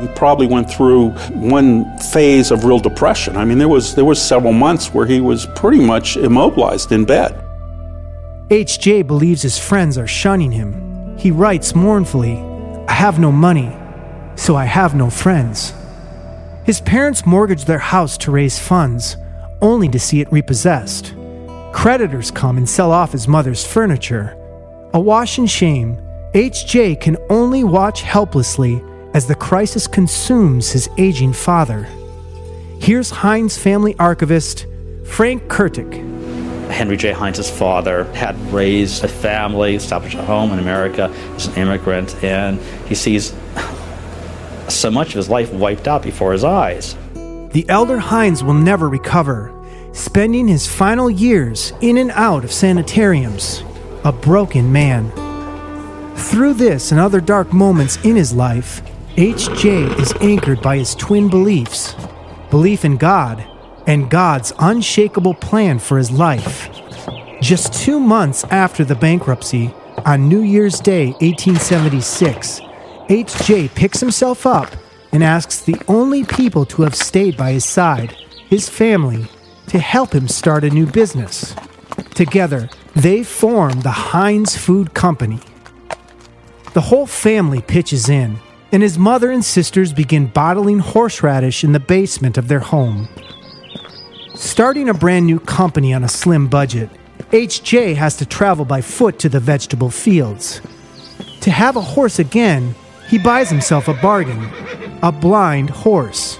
Speaker 24: He probably went through one phase of real depression. I mean, there was there was several months where he was pretty much immobilized in bed.
Speaker 22: HJ believes his friends are shunning him. He writes mournfully, I have no money, so I have no friends. His parents mortgage their house to raise funds, only to see it repossessed. Creditors come and sell off his mother's furniture. Awash in shame, HJ can only watch helplessly as the crisis consumes his aging father. Here's Heinz family archivist Frank Kurtik.
Speaker 30: Henry J. Heinz's father had raised a family, established a home in America as an immigrant, and he sees so much of his life wiped out before his eyes.
Speaker 22: The elder Heinz will never recover, spending his final years in and out of sanitariums, a broken man. Through this and other dark moments in his life, HJ is anchored by his twin beliefs belief in God and God's unshakable plan for his life. Just two months after the bankruptcy, on New Year's Day, 1876, HJ picks himself up and asks the only people to have stayed by his side, his family, to help him start a new business. Together, they form the Heinz Food Company. The whole family pitches in, and his mother and sisters begin bottling horseradish in the basement of their home. Starting a brand new company on a slim budget H.J. has to travel by foot to the vegetable fields. To have a horse again, he buys himself a bargain a blind horse.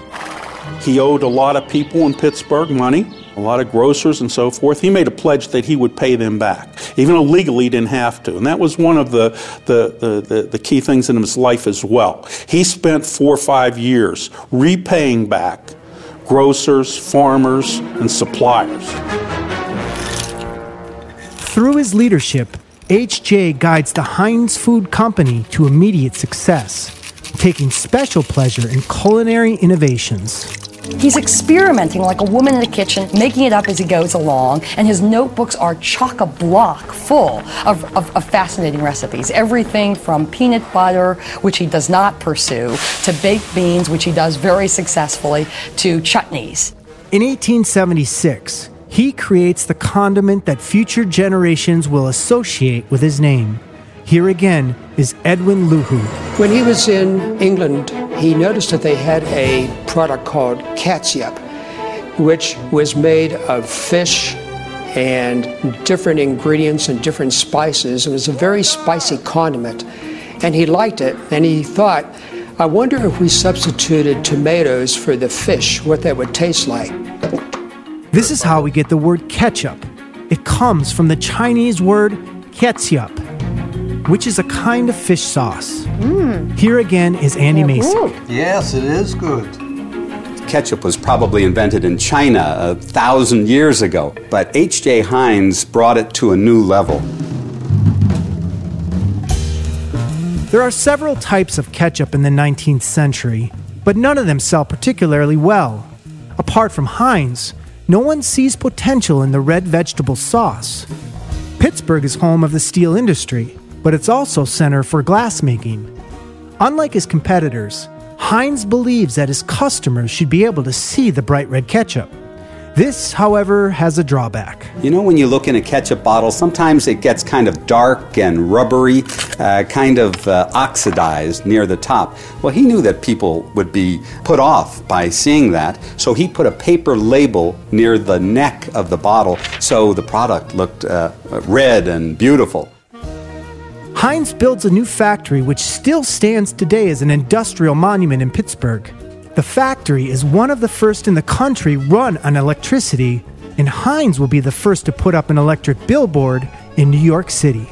Speaker 24: He owed a lot of people in Pittsburgh money, a lot of grocers and so forth. He made a pledge that he would pay them back, even though legally he didn't have to. And that was one of the, the, the, the, key things in his life as well. He spent four or five years repaying back grocers, farmers, and suppliers.
Speaker 22: Through his leadership, H.J. guides the Heinz Food Company to immediate success, taking special pleasure in culinary innovations.
Speaker 27: He's experimenting like a woman in the kitchen, making it up as he goes along, and his notebooks are chock a block full of, of, of, fascinating recipes. Everything from peanut butter, which he does not pursue, to baked beans, which he does very successfully, to chutneys.
Speaker 22: In 1876, he creates the condiment that future generations will associate with his name. Here again is Edwin Luhu.
Speaker 26: When he was in England, he noticed that they had a product called catsup, which was made of fish and different ingredients and different spices. It was a very spicy condiment. And he liked it, and he thought, I wonder if we substituted tomatoes for the fish, what that would taste like.
Speaker 22: This is how we get the word ketchup. It comes from the Chinese word ketchup, which is a kind of fish sauce.
Speaker 27: Mm.
Speaker 22: Here again is Andy Masich.
Speaker 31: Yes, it is good.
Speaker 23: Ketchup was probably invented in China a thousand years ago, but H.J. Heinz brought it to a new level.
Speaker 22: There are several types of ketchup in the 19th century, but none of them sell particularly well. Apart from Heinz, no one sees potential in the red vegetable sauce. Pittsburgh is home of the steel industry, but it's also center for glassmaking. Unlike his competitors, Heinz believes that his customers should be able to see the bright red ketchup. This, however, has a drawback.
Speaker 23: You know, when you look in a ketchup bottle, sometimes it gets kind of dark and rubbery, uh, kind of uh, oxidized near the top. Well, he knew that people would be put off by seeing that, so he put a paper label near the neck of the bottle so the product looked uh, red and beautiful.
Speaker 22: Heinz builds a new factory which still stands today as an industrial monument in Pittsburgh. The factory is one of the first in the country run on electricity, and Heinz will be the first to put up an electric billboard in New York City.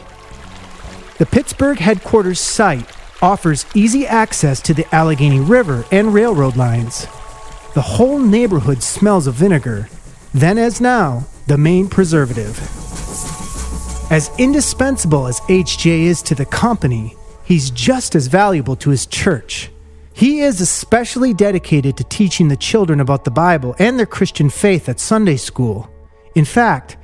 Speaker 22: The Pittsburgh headquarters site offers easy access to the Allegheny River and railroad lines. The whole neighborhood smells of vinegar, then as now, the main preservative. As indispensable as HJ is to the company, he's just as valuable to his church. He is especially dedicated to teaching the children about the Bible and their Christian faith at Sunday school. In fact,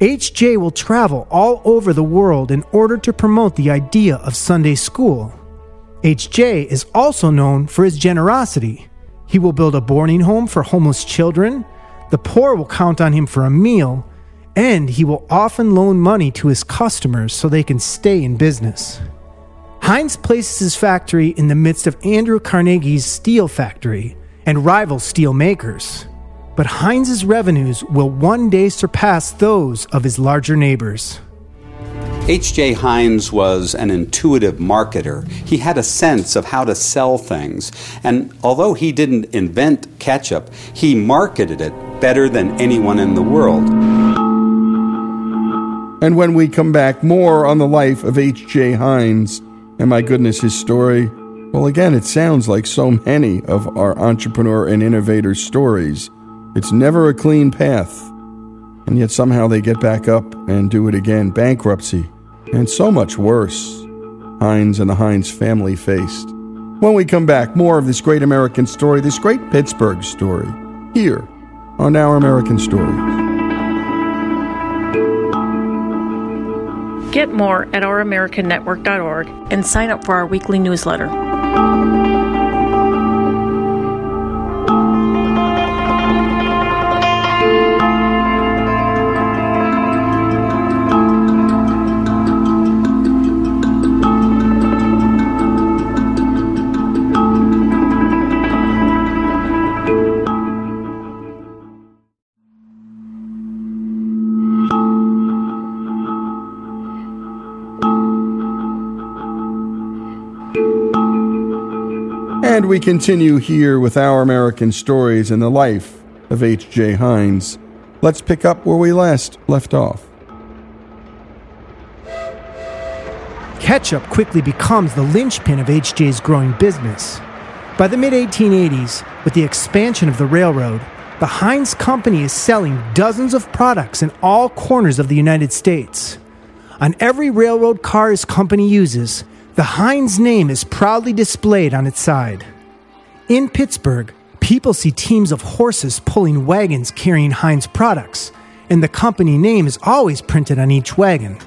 Speaker 22: HJ will travel all over the world in order to promote the idea of Sunday school. HJ is also known for his generosity. He will build a boarding home for homeless children, the poor will count on him for a meal, and he will often loan money to his customers so they can stay in business. Heinz places his factory in the midst of Andrew Carnegie's steel factory and rival steel makers. But Heinz's revenues will one day surpass those of his larger neighbors.
Speaker 23: H.J. Heinz was an intuitive marketer. He had a sense of how to sell things. And although he didn't invent ketchup, he marketed it better than anyone in the world.
Speaker 2: And when we come back, more on the life of H.J. Heinz. And my goodness, his story. Well, again, it sounds like so many of our entrepreneur and innovator stories. It's never a clean path. And yet somehow they get back up and do it again. Bankruptcy. And so much worse. Heinz and the Heinz family faced. When we come back, more of this great American story, this great Pittsburgh story, here on Our American Stories.
Speaker 32: Get more at ouramericannetwork.org and sign up for our weekly newsletter.
Speaker 2: And we continue here with our American stories and the life of H.J. Heinz. Let's pick up where we last left off.
Speaker 22: Ketchup quickly becomes the linchpin of HJ's growing business. By the mid 1880s, with the expansion of the railroad, the Heinz Company is selling dozens of products in all corners of the United States. On every railroad car his company uses, the Heinz name is proudly displayed on its side. In Pittsburgh, people see teams of horses pulling wagons carrying Heinz products, and the company name is always printed on each wagon.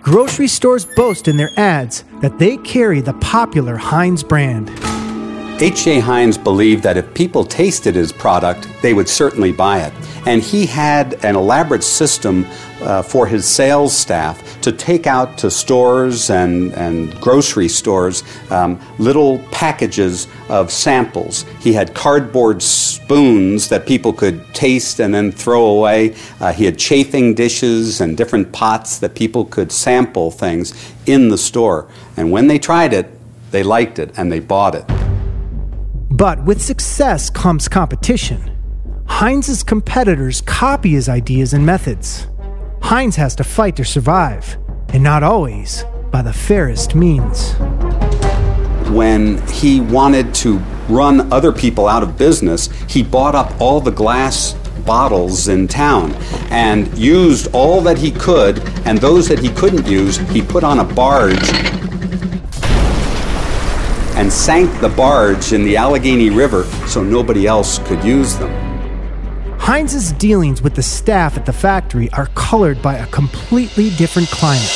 Speaker 22: Grocery stores boast in their ads that they carry the popular Heinz brand.
Speaker 23: H.J. Heinz believed that if people tasted his product, they would certainly buy it. And he had an elaborate system uh, for his sales staff to take out to stores and, and grocery stores um, little packages of samples. He had cardboard spoons that people could taste and then throw away. Uh, he had chafing dishes and different pots that people could sample things in the store. And when they tried it, they liked it and they bought it.
Speaker 22: But with success comes competition. Heinz's competitors copy his ideas and methods. Heinz has to fight to survive, and not always by the fairest means.
Speaker 23: When he wanted to run other people out of business, he bought up all the glass bottles in town and used all that he could, and those that he couldn't use, he put on a barge and sank the barge in the Allegheny River so nobody else could use them.
Speaker 22: Heinz's dealings with the staff at the factory are colored by a completely different climate.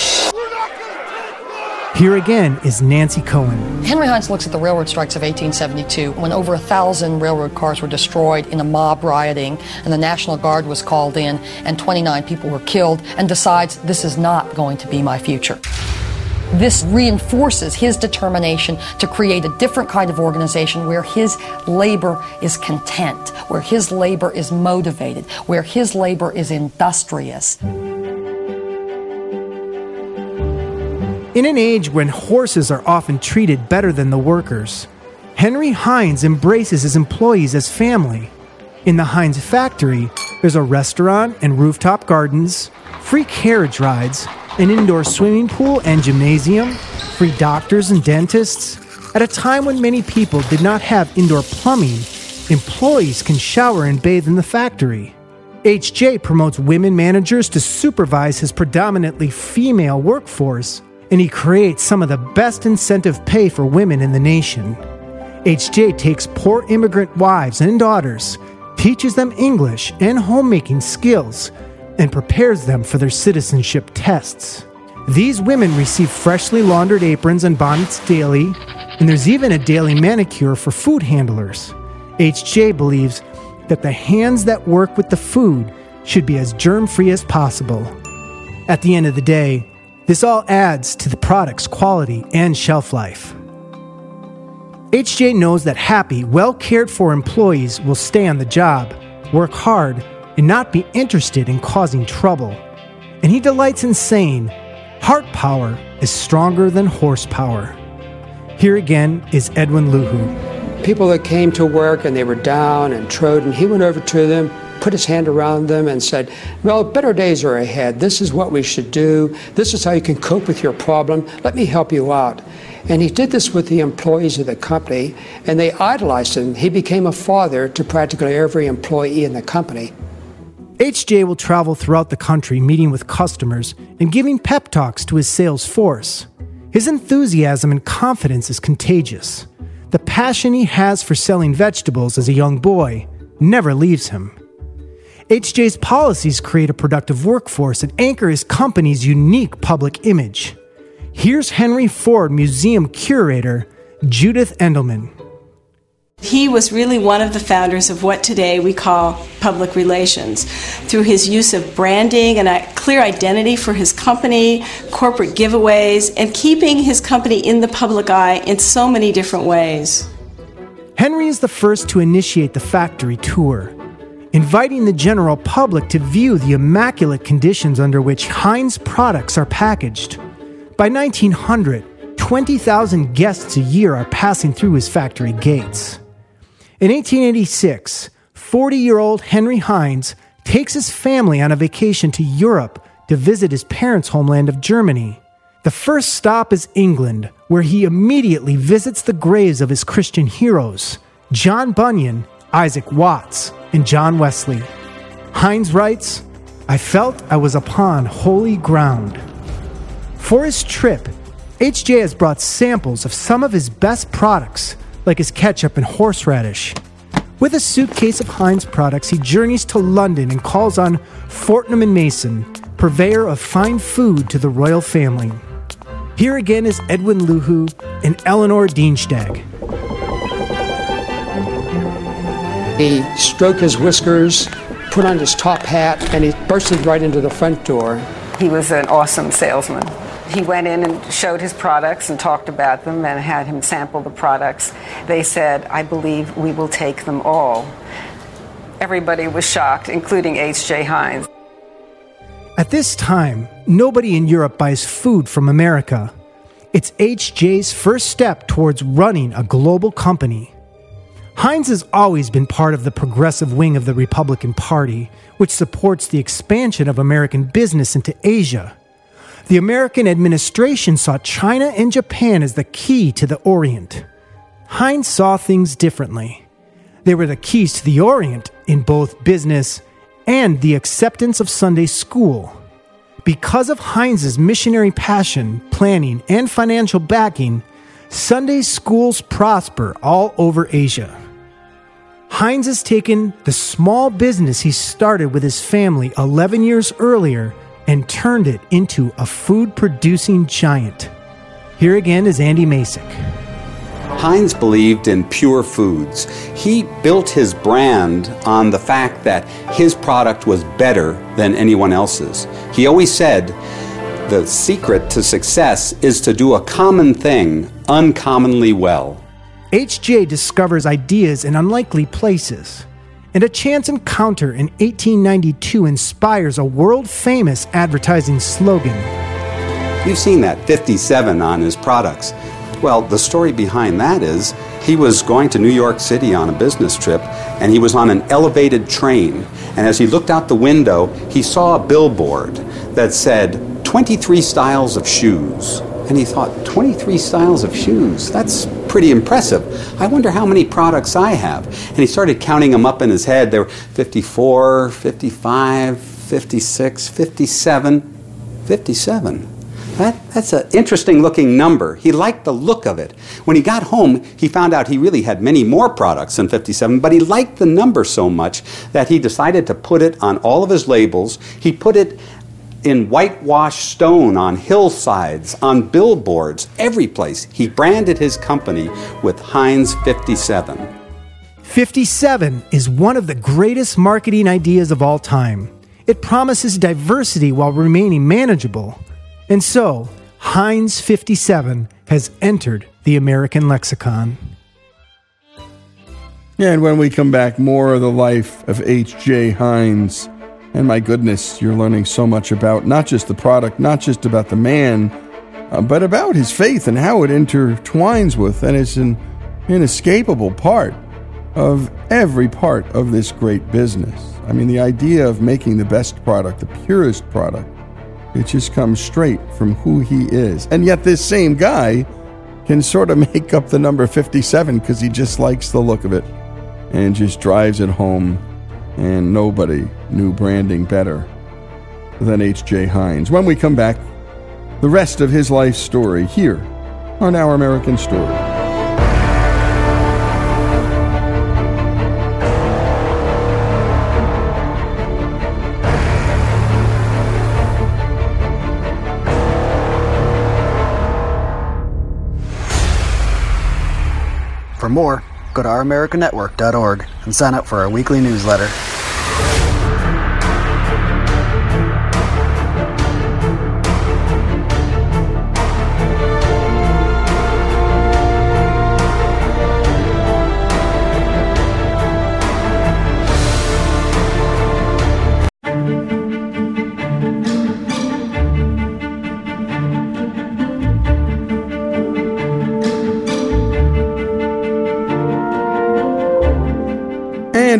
Speaker 22: Here again is Nancy Koehn.
Speaker 27: Henry Heinz looks at the railroad strikes of 1872 when over a thousand railroad cars were destroyed in a mob rioting and the National Guard was called in and 29 people were killed and decides this is not going to be my future. This reinforces his determination to create a different kind of organization where his labor is content, where his labor is motivated, where his labor is industrious.
Speaker 22: In an age when horses are often treated better than the workers, Henry Heinz embraces his employees as family. In the Heinz factory, there's a restaurant and rooftop gardens, free carriage rides, an indoor swimming pool and gymnasium, free doctors and dentists. At a time when many people did not have indoor plumbing, employees can shower and bathe in the factory. HJ promotes women managers to supervise his predominantly female workforce, and he creates some of the best incentive pay for women in the nation. HJ takes poor immigrant wives and daughters, teaches them English and homemaking skills, and prepares them for their citizenship tests. These women receive freshly laundered aprons and bonnets daily, and there's even a daily manicure for food handlers. HJ believes that the hands that work with the food should be as germ free as possible. At the end of the day, this all adds to the product's quality and shelf life. HJ knows that happy, well cared for employees will stay on the job, work hard, and not be interested in causing trouble. And he delights in saying, heart power is stronger than horsepower. Here again is Edwin Luhu.
Speaker 26: People that came to work and they were down and trodden, he went over to them, put his hand around them, and said, Well, better days are ahead. This is what we should do. This is how you can cope with your problem. Let me help you out. And he did this with the employees of the company, and they idolized him. He became a father to practically every employee in the company.
Speaker 22: HJ will travel throughout the country meeting with customers and giving pep talks to his sales force. His enthusiasm and confidence is contagious. The passion he has for selling vegetables as a young boy never leaves him. HJ's policies create a productive workforce and anchor his company's unique public image. Here's Henry Ford Museum curator Judith Endelman.
Speaker 31: He was really one of the founders of what today we call public relations. Through his use of branding and a clear identity for his company, corporate giveaways, and keeping his company in the public eye in so many different ways.
Speaker 22: Henry is the first to initiate the factory tour, inviting the general public to view the immaculate conditions under which Heinz products are packaged. By 1900, 20,000 guests a year are passing through his factory gates. In 1886, 40 year old Henry Heinz takes his family on a vacation to Europe to visit his parents' homeland of Germany. The first stop is England, where he immediately visits the graves of his Christian heroes John Bunyan, Isaac Watts, and John Wesley. Heinz writes, I felt I was upon holy ground. For his trip, HJ has brought samples of some of his best products, like his ketchup and horseradish. With a suitcase of Heinz products, he journeys to London and calls on Fortnum and Mason, purveyor of fine food to the royal family. Here again is Edwin Luhu and Eleanor Dienstag.
Speaker 26: He stroked his whiskers, put on his top hat, and he bursted right into the front door.
Speaker 29: He was an awesome salesman. He went in and showed his products and talked about them and had him sample the products. They said, I believe we will take them all. Everybody was shocked, including H.J. Heinz.
Speaker 22: At this time, nobody in Europe buys food from America. It's HJ's first step towards running a global company. Heinz has always been part of the progressive wing of the Republican Party, which supports the expansion of American business into Asia. The American administration saw China and Japan as the key to the Orient. Heinz saw things differently. They were the keys to the Orient in both business and the acceptance of Sunday school. Because of Heinz's missionary passion, planning, and financial backing, Sunday schools prosper all over Asia. Heinz has taken the small business he started with his family 11 years earlier and turned it into a food producing giant. Here again is Andy Masich.
Speaker 23: Heinz believed in pure foods. He built his brand on the fact that his product was better than anyone else's. He always said, the secret to success is to do a common thing uncommonly well.
Speaker 22: HJ discovers ideas in unlikely places, and a chance encounter in 1892 inspires a world famous advertising slogan.
Speaker 23: You've seen that 57 on his products. Well, the story behind that is he was going to New York City on a business trip and he was on an elevated train. And as he looked out the window, he saw a billboard that said 23 styles of shoes. And he thought, 23 styles of shoes? That's pretty impressive. I wonder how many products I have. And he started counting them up in his head. There were 54, 55, 56, 57, 57. That, that's an interesting looking number. He liked the look of it. When he got home, he found out he really had many more products than 57, but he liked the number so much that he decided to put it on all of his labels. He put it in whitewashed stone on hillsides, on billboards, every place. He branded his company with Heinz 57.
Speaker 22: 57 is one of the greatest marketing ideas of all time. It promises diversity while remaining manageable. And so, Heinz 57 has entered the American lexicon.
Speaker 2: And when we come back, more of the life of H.J. Heinz. And my goodness, you're learning so much about not just the product, not just about the man, uh, but about his faith and how it intertwines with and is an inescapable part of every part of this great business. I mean, the idea of making the best product, the purest product, it just comes straight from who he is. And yet, this same guy can sort of make up the number 57 because he just likes the look of it and just drives it home. And nobody knew branding better than H.J. Heinz. When we come back, the rest of his life story here on Our American Story.
Speaker 33: For more, go to ouramericannetwork.org and sign up for our weekly newsletter.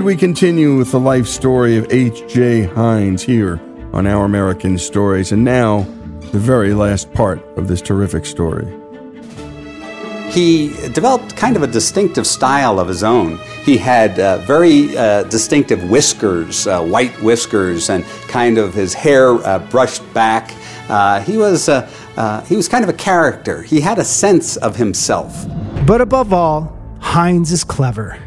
Speaker 2: We continue with the life story of H.J. Heinz here on Our American Stories. And now, the very last part of this terrific story.
Speaker 23: He developed kind of a distinctive style of his own. He had uh, very uh, distinctive whiskers, uh, white whiskers, and kind of his hair uh, brushed back. Uh, he was uh, he was kind of a character. He had a sense of himself.
Speaker 22: But above all, Heinz is clever.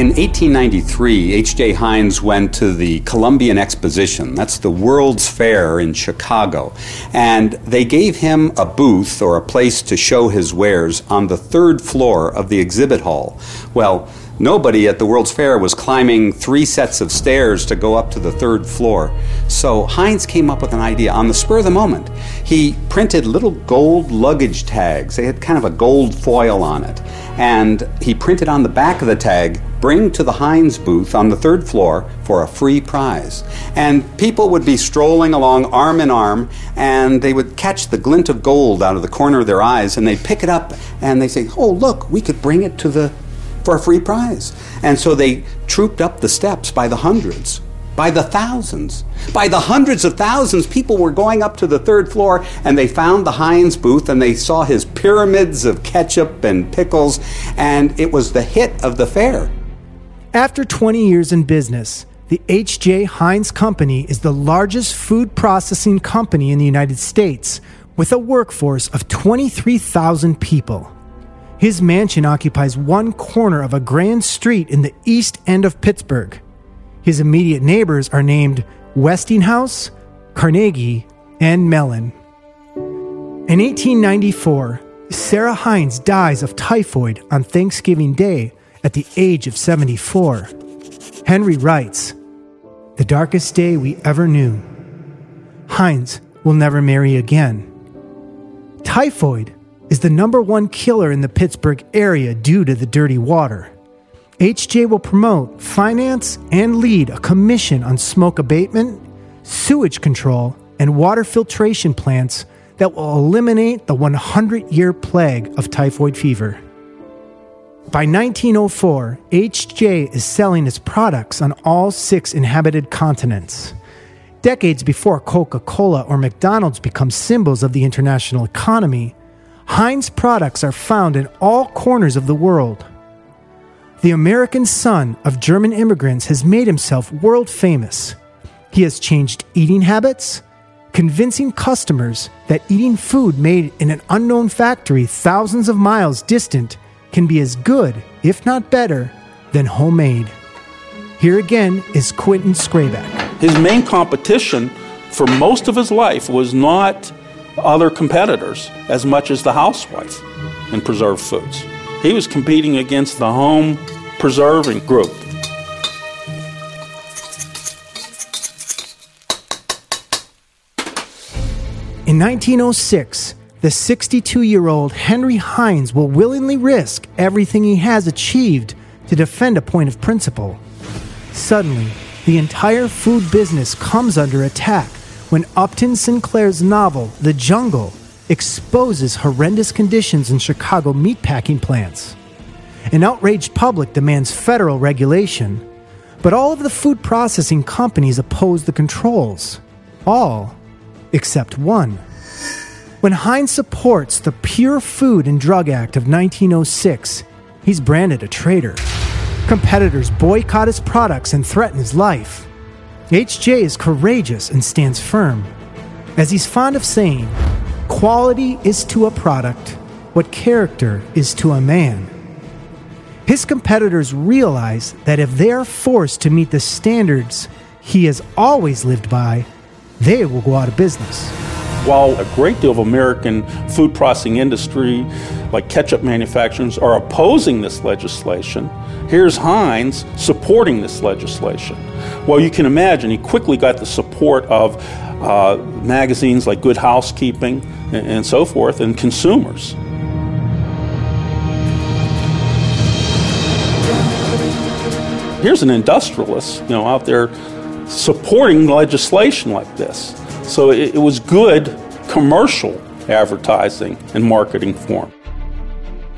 Speaker 23: In 1893, H.J. Heinz went to the Columbian Exposition. That's the World's Fair in Chicago. And they gave him a booth or a place to show his wares on the third floor of the exhibit hall. Well, nobody at the World's Fair was climbing three sets of stairs to go up to the third floor. So Heinz came up with an idea on the spur of the moment. He printed little gold luggage tags. They had kind of a gold foil on it. And he printed on the back of the tag, bring to the Heinz booth on the third floor for a free prize. And people would be strolling along arm in arm, and they would catch the glint of gold out of the corner of their eyes, and they'd pick it up and they'd say, Oh, look, we could bring it to the for a free prize. And so they trooped up the steps by the hundreds, by the thousands, by the hundreds of thousands. People were going up to the third floor and they found the Heinz booth and they saw his pyramids of ketchup and pickles, and it was the hit of the fair.
Speaker 22: After 20 years in business, the H.J. Heinz Company is the largest food processing company in the United States with a workforce of 23,000 people. His mansion occupies one corner of a grand street in the east end of Pittsburgh. His immediate neighbors are named Westinghouse, Carnegie, and Mellon. In 1894, Sarah Heinz dies of typhoid on Thanksgiving Day at the age of 74. Henry writes, The darkest day we ever knew. Heinz will never marry again. Typhoid is the number one killer in the Pittsburgh area due to the dirty water. HJ will promote, finance, and lead a commission on smoke abatement, sewage control, and water filtration plants that will eliminate the 100 year plague of typhoid fever. By 1904, HJ is selling its products on all six inhabited continents. Decades before Coca Cola or McDonald's become symbols of the international economy, Heinz products are found in all corners of the world. The American son of German immigrants has made himself world famous. He has changed eating habits, convincing customers that eating food made in an unknown factory thousands of miles distant can be as good, if not better, than homemade. Here again is Quentin Skrabec.
Speaker 24: His main competition for most of his life was not other competitors as much as the housewife in preserved foods. He was competing against the home preserving group.
Speaker 22: In 1906, the 62 year old Henry Heinz will willingly risk everything he has achieved to defend a point of principle. Suddenly, the entire food business comes under attack when Upton Sinclair's novel, The Jungle, exposes horrendous conditions in Chicago meatpacking plants. An outraged public demands federal regulation, but all of the food processing companies oppose the controls. All except one. When Heinz supports the Pure Food and Drug Act of 1906, he's branded a traitor. Competitors boycott his products and threaten his life. HJ is courageous and stands firm. As he's fond of saying, quality is to a product what character is to a man. His competitors realize that if they are forced to meet the standards he has always lived by, they will go out of business.
Speaker 24: While a great deal of American food processing industry, like ketchup manufacturers, are opposing this legislation, here's Heinz supporting this legislation. Well, you can imagine he quickly got the support of uh, magazines like Good Housekeeping and, and so forth, and consumers. Here's an industrialist, you know, out there supporting legislation like this. So it, it was good commercial advertising and marketing for him.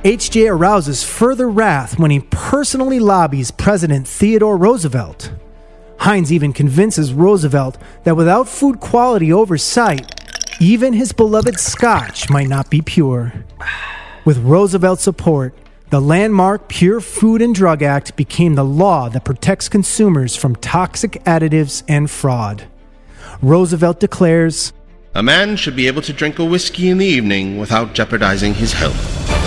Speaker 22: H.J. arouses further wrath when he personally lobbies President Theodore Roosevelt. Heinz even convinces Roosevelt that without food quality oversight, even his beloved scotch might not be pure. With Roosevelt's support, the landmark Pure Food and Drug Act became the law that protects consumers from toxic additives and fraud. Roosevelt declares
Speaker 34: A man should be able to drink a whiskey in the evening without jeopardizing his health.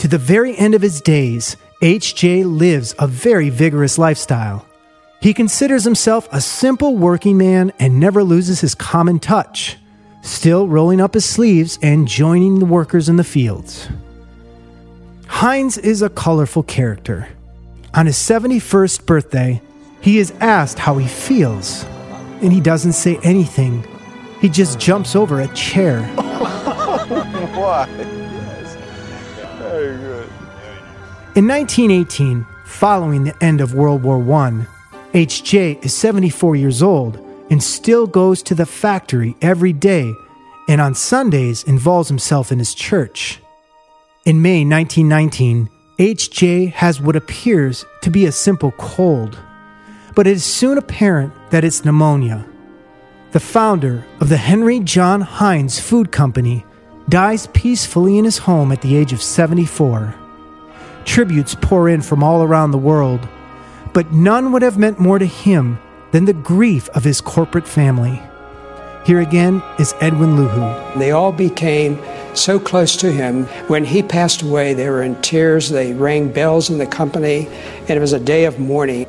Speaker 22: To the very end of his days, H.J. lives a very vigorous lifestyle. He considers himself a simple working man and never loses his common touch, still rolling up his sleeves and joining the workers in the fields. Heinz is a colorful character. On his 71st birthday, he is asked how he feels, and he doesn't say anything. He just jumps over a chair.
Speaker 35: Why?
Speaker 22: In 1918, following the end of World War I, HJ is 74 years old and still goes to the factory every day and on Sundays involves himself in his church. In May 1919, HJ has what appears to be a simple cold, but it is soon apparent that it's pneumonia. The founder of the Henry John Heinz Food Company dies peacefully in his home at the age of 74. Tributes pour in from all around the world, but none would have meant more to him than the grief of his corporate family. Here again is Edwin Luhu.
Speaker 26: They all became so close to him. When he passed away, they were in tears. They rang bells in the company, and it was a day of mourning.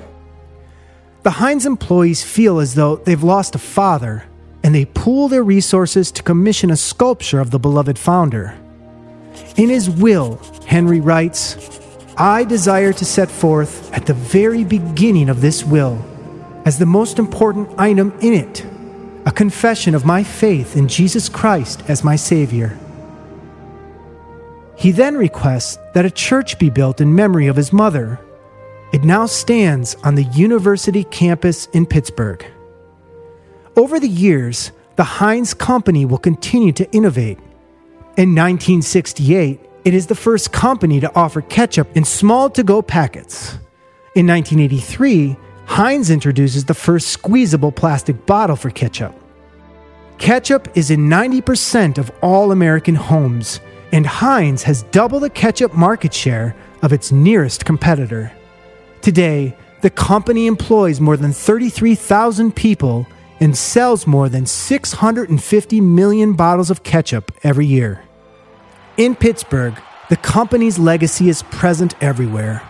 Speaker 22: The Heinz employees feel as though they've lost a father, and they pool their resources to commission a sculpture of the beloved founder. In his will, Henry writes, I desire to set forth at the very beginning of this will, as the most important item in it, a confession of my faith in Jesus Christ as my Savior. He then requests that a church be built in memory of his mother. It now stands on the university campus in Pittsburgh. Over the years, the Heinz Company will continue to innovate. In 1968, it is the first company to offer ketchup in small to go packets. In 1983, Heinz introduces the first squeezable plastic bottle for ketchup. Ketchup is in 90% of all American homes, and Heinz has double the ketchup market share of its nearest competitor. Today, the company employs more than 33,000 people and sells more than 650 million bottles of ketchup every year. In Pittsburgh, the company's legacy is present everywhere.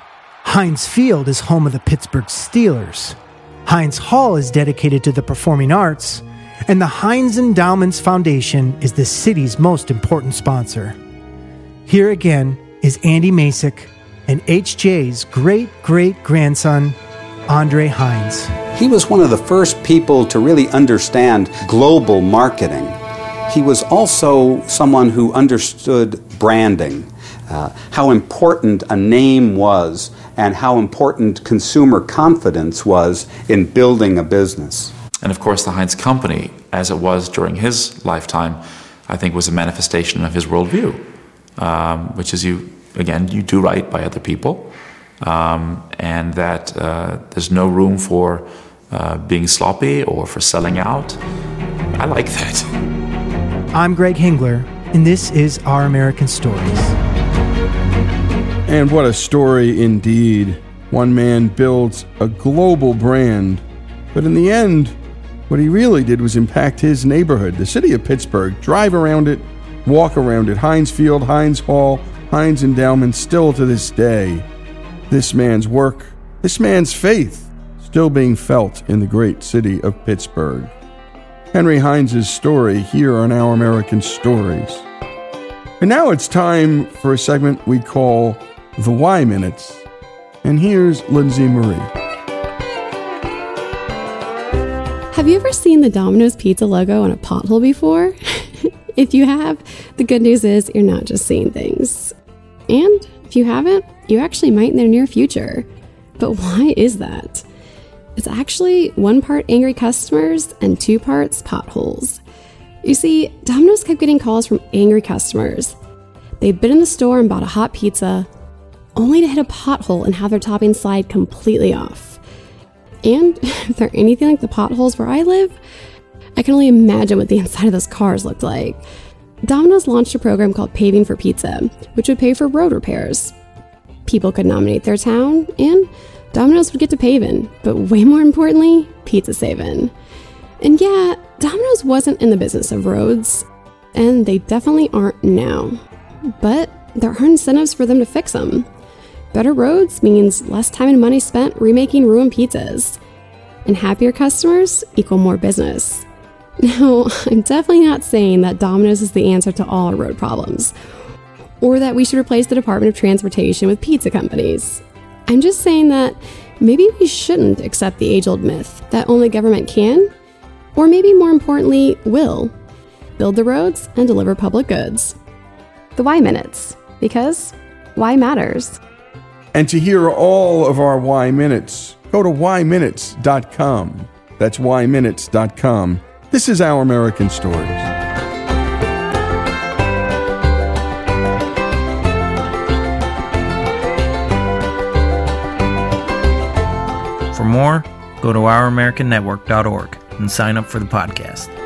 Speaker 22: Heinz Field is home of the Pittsburgh Steelers. Heinz Hall is dedicated to the performing arts, and the Heinz Endowments Foundation is the city's most important sponsor. Here again is Andy Masich and HJ's great great grandson, Andre Heinz.
Speaker 23: He was one of the first people to really understand global marketing. He was also someone who understood branding, uh, how important a name was, and how important consumer confidence was in building a business.
Speaker 36: And of course, the Heinz Company, as it was during his lifetime, I think was a manifestation of his worldview, um, which is you, again, you do right by other people, um, and that uh, there's no room for uh, being sloppy or for selling out. I like that.
Speaker 22: I'm Greg Hengler, and this is Our American Stories.
Speaker 2: And what a story indeed. One man builds a global brand, but in the end, what he really did was impact his neighborhood, the city of Pittsburgh. Drive around it, walk around it. Heinz Field, Heinz Hall, Heinz Endowment, still to this day. This man's work, this man's faith, still being felt in the great city of Pittsburgh. Henry Heinz' story here on Our American Stories. And now it's time for a segment we call the Why Minutes. And here's Lindsay Marie.
Speaker 37: Have you ever seen the Domino's Pizza logo on a pothole before? if you have, the good news is you're not just seeing things. And if you haven't, you actually might in the near future. But why is that? It's actually one part angry customers and two parts potholes. You see, Domino's kept getting calls from angry customers. They'd been in the store and bought a hot pizza, only to hit a pothole and have their topping slide completely off. And if they're anything like the potholes where I live, I can only imagine what the inside of those cars looked like. Domino's launched a program called Paving for Pizza, which would pay for road repairs. People could nominate their town, and Domino's would get to paving, but way more importantly, pizza saving. And yeah, Domino's wasn't in the business of roads, and they definitely aren't now. But there are incentives for them to fix them. Better roads means less time and money spent remaking ruined pizzas. And happier customers equal more business. Now, I'm definitely not saying that Domino's is the answer to all road problems, or that we should replace the Department of Transportation with pizza companies. I'm just saying that maybe we shouldn't accept the age old myth that only government can, or maybe more importantly, will, build the roads and deliver public goods. The Why Minutes, because why matters.
Speaker 2: And to hear all of our Why Minutes, go to whyminutes.com. That's whyminutes.com. This is Our American Stories.
Speaker 28: More, go to ouramericannetwork.org and sign up for the podcast.